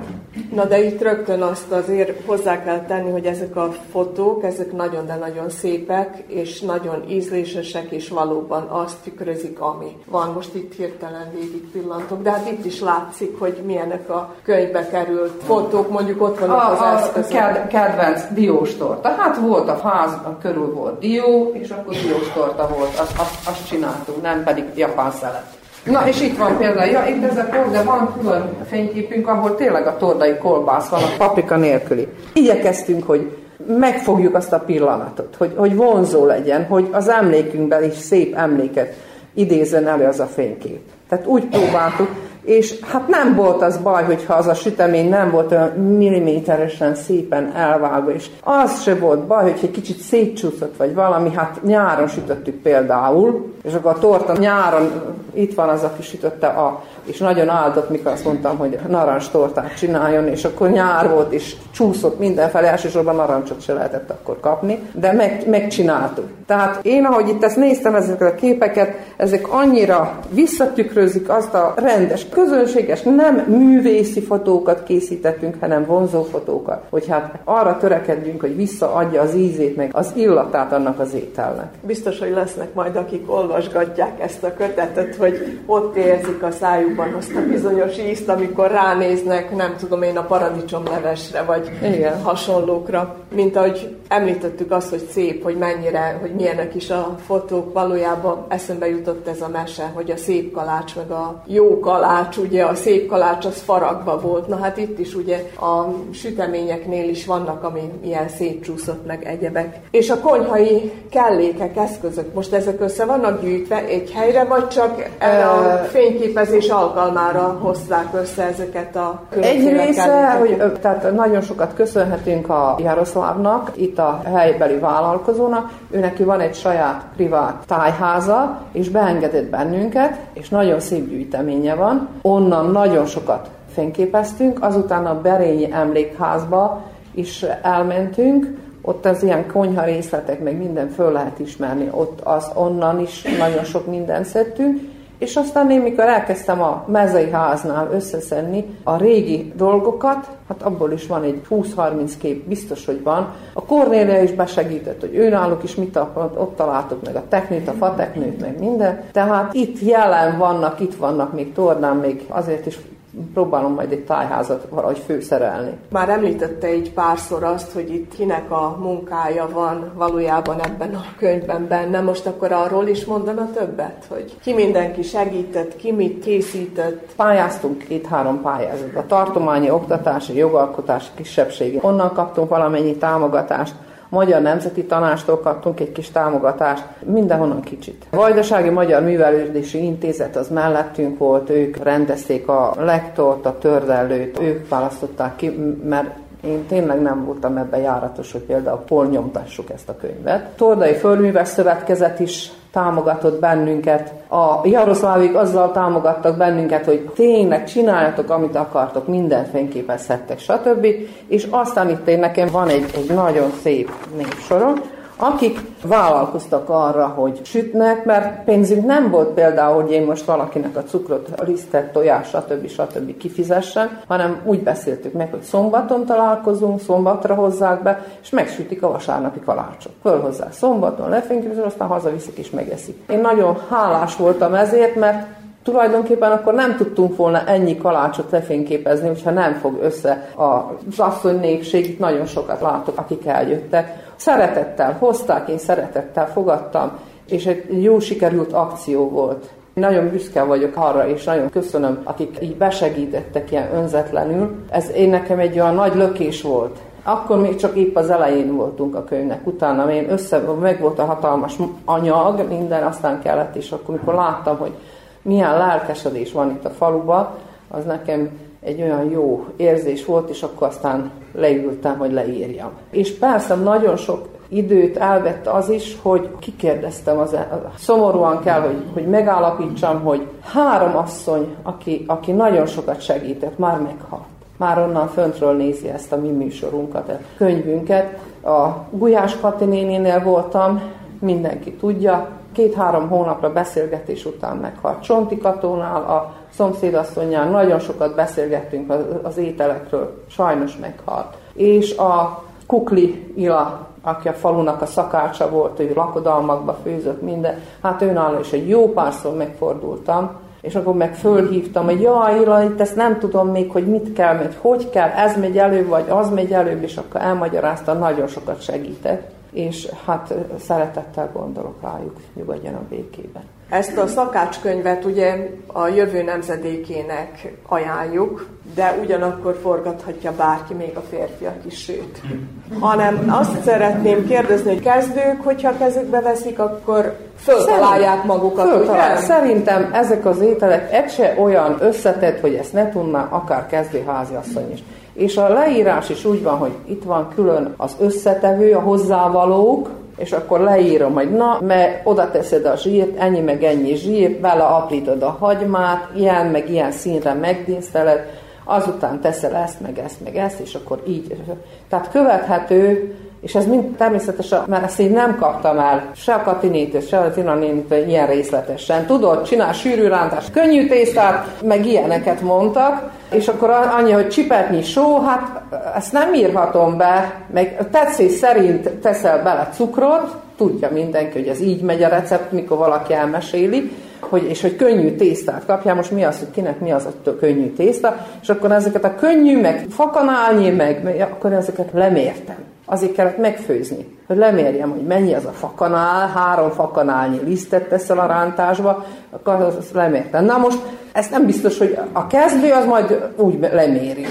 Na de itt rögtön azt azért hozzá kell tenni, hogy ezek a fotók, ezek nagyon, de nagyon szépek, és nagyon ízlésesek, és valóban azt tükrözik, ami van. Most itt hirtelen végig pillantok, de hát itt is látszik, hogy milyenek a könyvbe került fotók, mondjuk ott vannak a, az eszközök. A kedvenc diós torta. Hát volt a házban, körül volt dió, és akkor diós torta volt, azt, azt, azt csináltunk, nem pedig japán szelet. Na, és itt van például, ja, itt ez a kor, de van külön fényképünk, ahol tényleg a tordai kolbász van, a paprika nélküli. Igyekeztünk, hogy megfogjuk azt a pillanatot, hogy, hogy vonzó legyen, hogy az emlékünkben is szép emléket idézzen elő az a fénykép. Tehát úgy próbáltuk, és hát nem volt az baj, hogyha az a sütemény nem volt olyan milliméteresen szépen elvágva, és az se volt baj, hogy egy kicsit szétcsúszott, vagy valami, hát nyáron sütöttük például, és akkor a torta nyáron itt van az, aki sütötte a és nagyon áldott, mikor azt mondtam, hogy narancs tortát csináljon, és akkor nyár volt, és csúszott mindenfelé, elsősorban narancsot se lehetett akkor kapni, de meg, megcsináltuk. Tehát én, ahogy itt ezt néztem, ezeket a képeket, ezek annyira visszatükrözik azt a rendes, közönséges, nem művészi fotókat készítettünk, hanem vonzó fotókat, hogy hát arra törekedjünk, hogy visszaadja az ízét, meg az illatát annak az ételnek. Biztos, hogy lesznek majd, akik olvasgatják ezt a kötetet, hogy ott érzik a szájuk jobban azt a bizonyos ízt, amikor ránéznek, nem tudom én, a paradicsomlevesre, vagy Igen. hasonlókra. Mint ahogy említettük azt, hogy szép, hogy mennyire, hogy milyenek is a fotók, valójában eszembe jutott ez a mese, hogy a szép kalács, meg a jó kalács, ugye a szép kalács az faragva volt. Na hát itt is ugye a süteményeknél is vannak, ami ilyen szétcsúszott meg egyebek. És a konyhai kellékek, eszközök, most ezek össze vannak gyűjtve egy helyre, vagy csak a fényképezés alkalmára hozták össze ezeket a Egy része, hogy tehát nagyon sokat köszönhetünk a Jaroszlávnak, itt a helybeli vállalkozónak, ő neki van egy saját privát tájháza, és beengedett bennünket, és nagyon szép gyűjteménye van. Onnan nagyon sokat fényképeztünk, azután a Berényi emlékházba is elmentünk, ott az ilyen konyha részletek, meg minden föl lehet ismerni, ott az onnan is nagyon sok mindent szedtünk, és aztán én, mikor elkezdtem a mezei háznál összeszedni a régi dolgokat, hát abból is van egy 20-30 kép, biztos, hogy van. A Kornélia is besegített, hogy ő náluk is mit akart, ott találtuk meg a teknőt, a fateknőt, meg minden. Tehát itt jelen vannak, itt vannak még tornán, még azért is próbálom majd egy tájházat valahogy főszerelni. Már említette egy párszor azt, hogy itt kinek a munkája van valójában ebben a könyvben benne. Most akkor arról is mondana többet, hogy ki mindenki segített, ki mit készített. Pályáztunk két-három pályázat. A tartományi oktatási, jogalkotási kisebbségi. Onnan kaptunk valamennyi támogatást. Magyar Nemzeti Tanástól kaptunk egy kis támogatást, mindenhonnan kicsit. A Vajdasági Magyar Művelődési Intézet az mellettünk volt, ők rendezték a lektort, a tördellőt, ők választották ki, mert én tényleg nem voltam ebben járatos, hogy például hol nyomtassuk ezt a könyvet. Tordai Földműves Szövetkezet is támogatott bennünket. A Jaroszlávik azzal támogattak bennünket, hogy tényleg csináljatok, amit akartok, minden fényképezhettek, stb. És aztán itt én nekem van egy, egy nagyon szép névsorom, akik vállalkoztak arra, hogy sütnek, mert pénzünk nem volt például, hogy én most valakinek a cukrot, a lisztet, tojás, stb. stb. kifizessen, hanem úgy beszéltük meg, hogy szombaton találkozunk, szombatra hozzák be, és megsütik a vasárnapi kalácsot. Fölhozzák szombaton, lefényképezik, aztán hazaviszik és megeszik. Én nagyon hálás voltam ezért, mert tulajdonképpen akkor nem tudtunk volna ennyi kalácsot lefényképezni, hogyha nem fog össze az asszony népség, nagyon sokat látok, akik eljöttek. Szeretettel hozták, én szeretettel fogadtam, és egy jó sikerült akció volt. Nagyon büszke vagyok arra, és nagyon köszönöm, akik így besegítettek ilyen önzetlenül. Ez én nekem egy olyan nagy lökés volt. Akkor még csak épp az elején voltunk a könyvnek, utána én össze, meg volt a hatalmas anyag, minden, aztán kellett, és akkor, amikor láttam, hogy milyen lelkesedés van itt a faluba, az nekem egy olyan jó érzés volt, és akkor aztán leültem, hogy leírjam. És persze nagyon sok időt elvett az is, hogy kikérdeztem, az, e- szomorúan kell, hogy, hogy megállapítsam, hogy három asszony, aki, aki nagyon sokat segített, már meghalt. Már onnan föntről nézi ezt a mi műsorunkat, a könyvünket. A Gulyás Kati nénénél voltam, mindenki tudja, két-három hónapra beszélgetés után meghalt. Csonti Katónál, a szomszédasszonyján nagyon sokat beszélgettünk az, az ételekről, sajnos meghalt. És a Kukli Ila, aki a falunak a szakácsa volt, ő lakodalmakba főzött minden, hát őnála is egy jó párszor megfordultam, és akkor meg fölhívtam, hogy jaj, Ila, itt ezt nem tudom még, hogy mit kell, meg hogy kell, ez megy előbb, vagy az megy előbb, és akkor elmagyarázta, nagyon sokat segített és hát szeretettel gondolok rájuk, a békében. Ezt a szakácskönyvet ugye a jövő nemzedékének ajánljuk, de ugyanakkor forgathatja bárki, még a férfiak is, sőt. Hanem azt szeretném kérdezni, hogy kezdők, hogyha kezükbe veszik, akkor föltalálják magukat. Föltalál. Szerintem ezek az ételek egy se olyan összetett, hogy ezt ne tudná akár kezdő háziasszony is. És a leírás is úgy van, hogy itt van külön az összetevő, a hozzávalók, és akkor leírom, hogy na, mert oda teszed a zsírt, ennyi meg ennyi zsír, vele aprítod a hagymát, ilyen meg ilyen színre megdíszteled, azután teszel ezt, meg ezt, meg ezt, és akkor így. Tehát követhető és ez mind természetesen, mert ezt én nem kaptam el, se a Katinétől, se a Tinanétől ilyen részletesen. Tudod, csinál sűrű rántást, könnyű tésztát, meg ilyeneket mondtak, és akkor annyi, hogy csipetnyi só, hát ezt nem írhatom be, meg tetszés szerint teszel bele cukrot, tudja mindenki, hogy ez így megy a recept, mikor valaki elmeséli, hogy, és hogy könnyű tésztát kapjál, most mi az, hogy kinek mi az a könnyű tészta, és akkor ezeket a könnyű, meg fakanálnyi, meg, meg akkor ezeket lemértem. Azért kellett megfőzni, hogy lemérjem, hogy mennyi az a fakanál, három fakanálnyi lisztet teszel a rántásba, akkor azt lemértem. Na most, ezt nem biztos, hogy a kezdő az majd úgy leméri.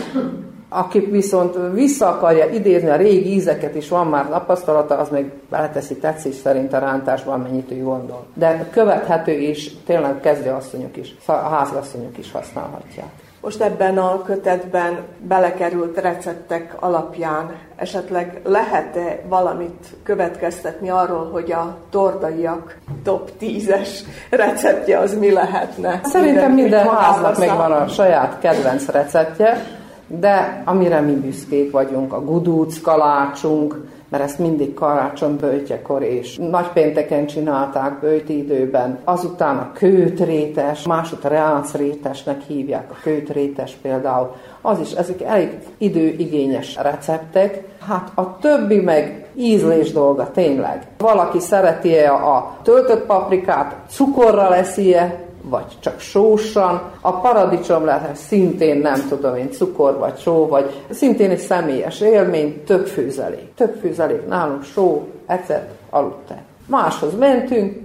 Aki viszont vissza akarja idézni a régi ízeket, és van már tapasztalata, az meg beleteszi tetszés szerint a rántásban, mennyit ő gondol. De követhető és tényleg kezdőasszonyok is, a házasszonyok is használhatják. Most ebben a kötetben belekerült receptek alapján esetleg lehet-e valamit következtetni arról, hogy a tordaiak top 10-es receptje az mi lehetne? Szerintem minden, minden háznak megvan a saját kedvenc receptje, de amire mi büszkék vagyunk, a gudúc, kalácsunk, mert ezt mindig karácsony bőtjekor és nagypénteken csinálták bőti időben. Azután a kőtrétes, másod reácrétesnek hívják a kőtrétes például. Az is, ezek elég időigényes receptek. Hát a többi meg ízlés dolga tényleg. Valaki szereti -e a töltött paprikát, cukorral eszi-e, vagy csak sósan. A paradicsom lehet szintén nem tudom én, cukor vagy só, vagy szintén egy személyes élmény, több főzelék. Több főzelék, nálunk só, ecet, aludte. Máshoz mentünk,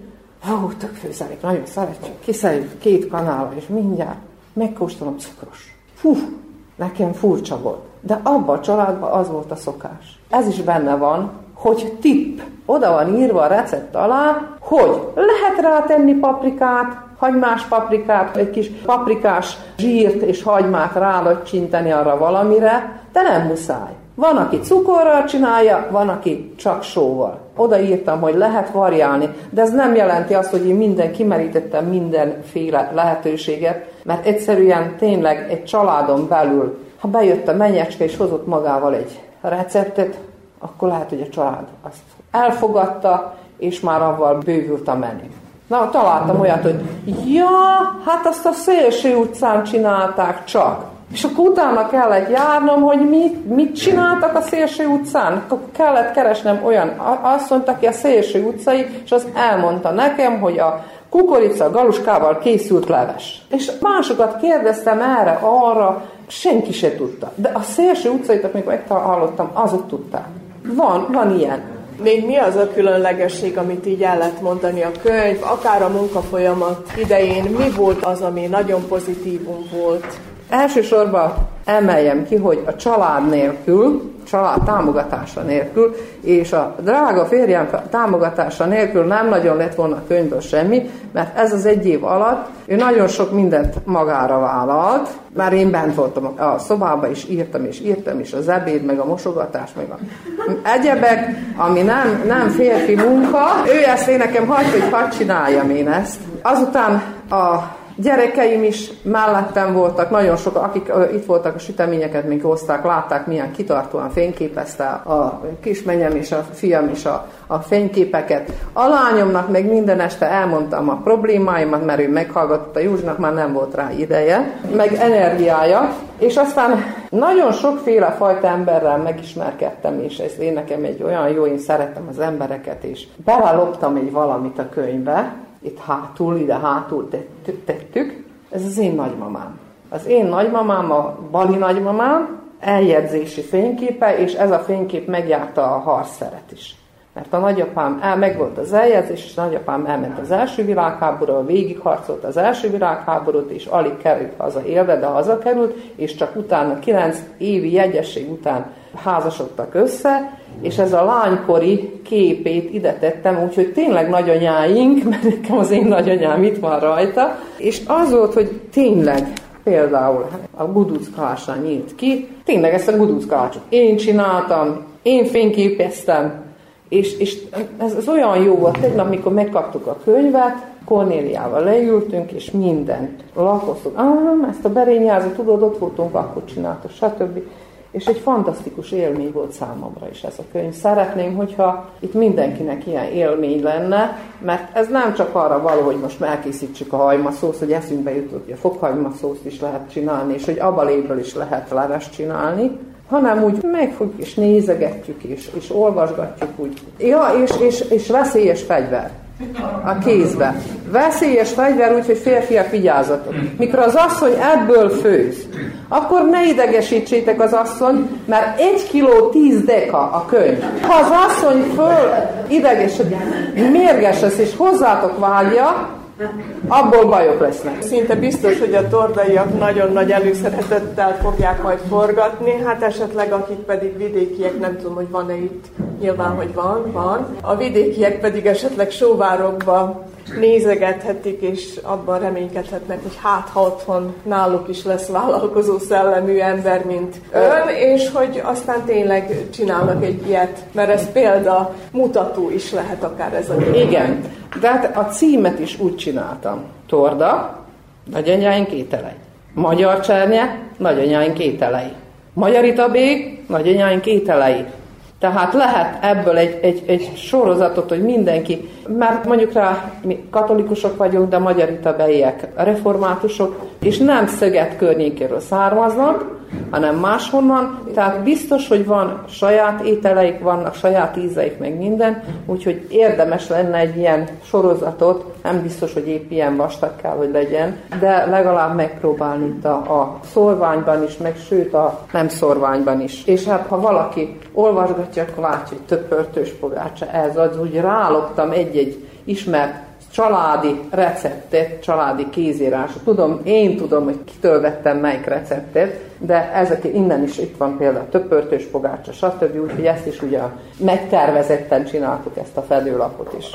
Ó, tök főzelék, nagyon szeretjük. Kiszerjük két kanállal, és mindjárt megkóstolom cukros. Fú, nekem furcsa volt. De abban a családban az volt a szokás. Ez is benne van, hogy tipp. Oda van írva a recept alá, hogy lehet rátenni paprikát, hagymás paprikát, egy kis paprikás zsírt és hagymát rálöccsinteni arra valamire, de nem muszáj. Van, aki cukorral csinálja, van, aki csak sóval. Odaírtam, hogy lehet variálni, de ez nem jelenti azt, hogy én minden kimerítettem mindenféle lehetőséget, mert egyszerűen tényleg egy családon belül, ha bejött a menyecske és hozott magával egy receptet, akkor lehet, hogy a család azt elfogadta, és már avval bővült a menü. Na, találtam olyat, hogy ja, hát azt a szélső utcán csinálták csak. És akkor utána kellett járnom, hogy mit, mit csináltak a szélső utcán. Akkor kellett keresnem olyan asszonyt, aki a szélső utcai, és az elmondta nekem, hogy a kukorica galuskával készült leves. És másokat kérdeztem erre, arra, senki se tudta. De a szélső utcait, amikor meghallottam, azok tudták. Van, van ilyen. Még mi az a különlegesség, amit így el lehet mondani a könyv, akár a munkafolyamat idején, mi volt az, ami nagyon pozitívum volt? Elsősorban emeljem ki, hogy a család nélkül, család támogatása nélkül, és a drága férjem támogatása nélkül nem nagyon lett volna könyvből semmi, mert ez az egy év alatt ő nagyon sok mindent magára vállalt, már én bent voltam a szobában, és írtam, és írtam, és az ebéd, meg a mosogatás, meg a egyebek, ami nem, nem férfi munka. Ő ezt én nekem hagyta, hogy hadd csináljam én ezt. Azután a Gyerekeim is mellettem voltak, nagyon sok, akik itt voltak a süteményeket, még hozták, látták, milyen kitartóan fényképezte a kismenyem és a fiam is a, a fényképeket. A lányomnak meg minden este elmondtam a problémáimat, mert ő meghallgatott, a Józsnak már nem volt rá ideje, meg energiája, és aztán nagyon sokféle fajta emberrel megismerkedtem, és ez én nekem egy olyan jó, én szeretem az embereket, és beleloptam egy valamit a könyvbe, itt hátul, ide hátul tettük, ez az én nagymamám. Az én nagymamám, a Bali nagymamám, eljegyzési fényképe, és ez a fénykép megjárta a harcszeret is. Mert a nagyapám el, meg volt az eljegyzés, és a nagyapám elment az első világháborúra, végigharcolt az első világháborút, és alig került haza élve, de haza került, és csak utána, kilenc évi jegyesség után házasodtak össze, és ez a lánykori képét ide tettem, úgyhogy tényleg nagyanyáink, mert nekem az én nagyanyám itt van rajta, és az volt, hogy tényleg például a guduckása nyílt ki, tényleg ezt a guduckácsot én csináltam, én fényképeztem, és, és ez, ez olyan jó volt, tegnap, amikor megkaptuk a könyvet, Kornéliával leültünk, és mindent lakoztuk. Ah, ezt a berényázat, tudod, ott voltunk, akkor csináltuk, stb. És egy fantasztikus élmény volt számomra is ez a könyv. Szeretném, hogyha itt mindenkinek ilyen élmény lenne, mert ez nem csak arra való, hogy most elkészítsük a hajmaszószt, hogy eszünkbe jutott, hogy a fokhajmaszószt is lehet csinálni, és hogy abalébről is lehet leves csinálni, hanem úgy megfogjuk és nézegetjük és, és olvasgatjuk úgy. Ja, és, és, és veszélyes fegyver a kézbe. Veszélyes fegyver, úgyhogy férfiak vigyázzatok. Mikor az asszony ebből főz, akkor ne idegesítsétek az asszony, mert egy kiló tíz deka a könyv. Ha az asszony föl idegesedik, mérges lesz és hozzátok vágja, abból bajok lesznek. Szinte biztos, hogy a tordaiak nagyon nagy előszeretettel fogják majd forgatni, hát esetleg akik pedig vidékiek, nem tudom, hogy van-e itt, nyilván, hogy van, van. A vidékiek pedig esetleg sóvárokba nézegethetik, és abban reménykedhetnek, hogy hát ha otthon náluk is lesz vállalkozó szellemű ember, mint ön, és hogy aztán tényleg csinálnak egy ilyet, mert ez példa mutató is lehet akár ez a Igen, de hát a címet is úgy csináltam. Torda, nagyanyáink ételei. Magyar csernye, nagyanyáink ételei. Magyaritabék, nagyanyáink ételei. Tehát lehet ebből egy, egy, egy sorozatot, hogy mindenki, mert mondjuk rá mi katolikusok vagyunk, de magyarita beiek reformátusok, és nem szöget környékéről származnak, hanem máshonnan. Tehát biztos, hogy van saját ételeik, vannak saját ízeik, meg minden, úgyhogy érdemes lenne egy ilyen sorozatot, nem biztos, hogy épp ilyen vastag kell, hogy legyen, de legalább megpróbálni itt a, a szorványban is, meg sőt a nem szorványban is. És hát ha valaki olvasgatja, akkor látja, hogy több pörtős pogácsa ez, az úgy rálogtam egy-egy ismert családi receptet, családi kézírás. Tudom, én tudom, hogy kitől vettem melyik receptet, de ezek innen is itt van például többörtős pogácsa, stb. Úgyhogy ezt is ugye megtervezetten csináltuk ezt a fedőlapot is.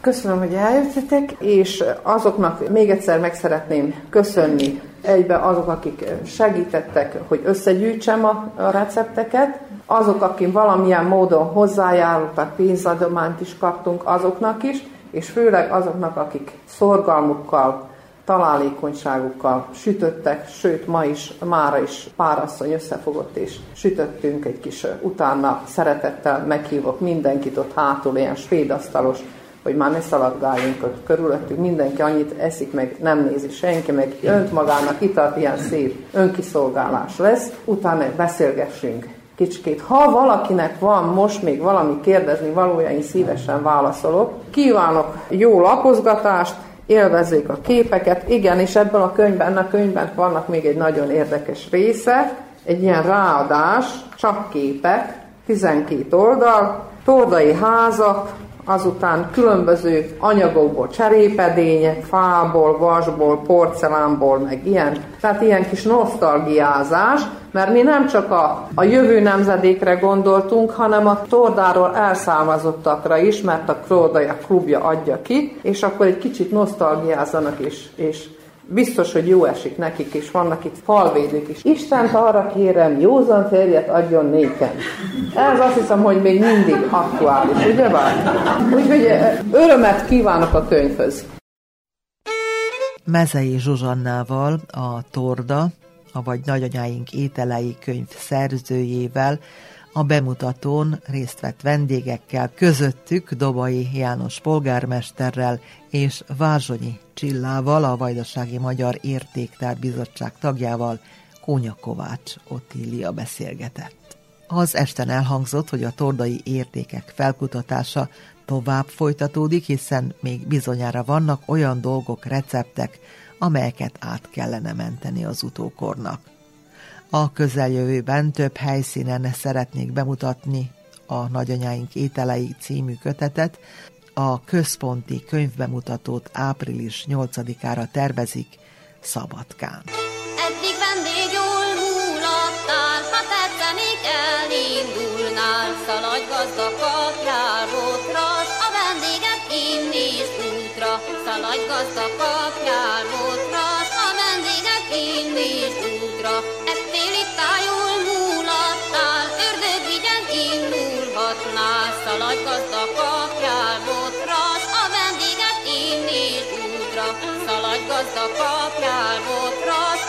Köszönöm, hogy eljöttetek, és azoknak még egyszer meg szeretném köszönni egybe azok, akik segítettek, hogy összegyűjtsem a, a recepteket, azok, akik valamilyen módon hozzájárultak, pénzadományt is kaptunk, azoknak is, és főleg azoknak, akik szorgalmukkal találékonyságukkal sütöttek, sőt ma is, mára is párasszony összefogott és sütöttünk egy kis utána szeretettel meghívok mindenkit ott hátul, ilyen svédasztalos hogy már ne szaladgáljunk ott körülöttük, mindenki annyit eszik, meg nem nézi senki, meg önt magának italt, ilyen szép önkiszolgálás lesz, utána beszélgessünk kicsikét. Ha valakinek van most még valami kérdezni valója, én szívesen válaszolok. Kívánok jó lapozgatást, élvezzék a képeket. Igen, és ebből a könyvben, a könyvben vannak még egy nagyon érdekes része, egy ilyen ráadás, csak képek, 12 oldal, tordai házak, azután különböző anyagokból, cserépedények, fából, vasból, porcelánból, meg ilyen. Tehát ilyen kis nosztalgiázás, mert mi nem csak a, a jövő nemzedékre gondoltunk, hanem a tordáról elszármazottakra is, mert a Kródaja klubja adja ki, és akkor egy kicsit nosztalgiázzanak és, és biztos, hogy jó esik nekik, és vannak itt falvédők is. Isten arra kérem, józan férjet adjon nékem. Ez azt hiszem, hogy még mindig aktuális, ugye bár? Úgyhogy örömet kívánok a könyvhöz. Mezei Zsuzsannával, a Torda, vagy Nagyanyáink ételei könyv szerzőjével a bemutatón részt vett vendégekkel, közöttük Dobai János polgármesterrel és Vázsonyi Csillával, a Vajdasági Magyar Értéktár Bizottság tagjával Kónya Kovács Ottília beszélgetett. Az esten elhangzott, hogy a tordai értékek felkutatása tovább folytatódik, hiszen még bizonyára vannak olyan dolgok, receptek, amelyeket át kellene menteni az utókornak. A közeljövőben több helyszínen szeretnék bemutatni a Nagyanyáink ételei című kötetet. A központi könyvbemutatót április 8-ára tervezik Szabadkán. Eddig vendég múlattál, ha tetszenék elindulnál, szaladj gazda kapjál szaladj gazda kapjál botras, a vendéget indíts útra. Ettél itt tájul múlattál, ördög vigyen indulhatnál, szaladj gazda kapjál botras, a vendéget indíts útra, szaladj gazda kapjál botras,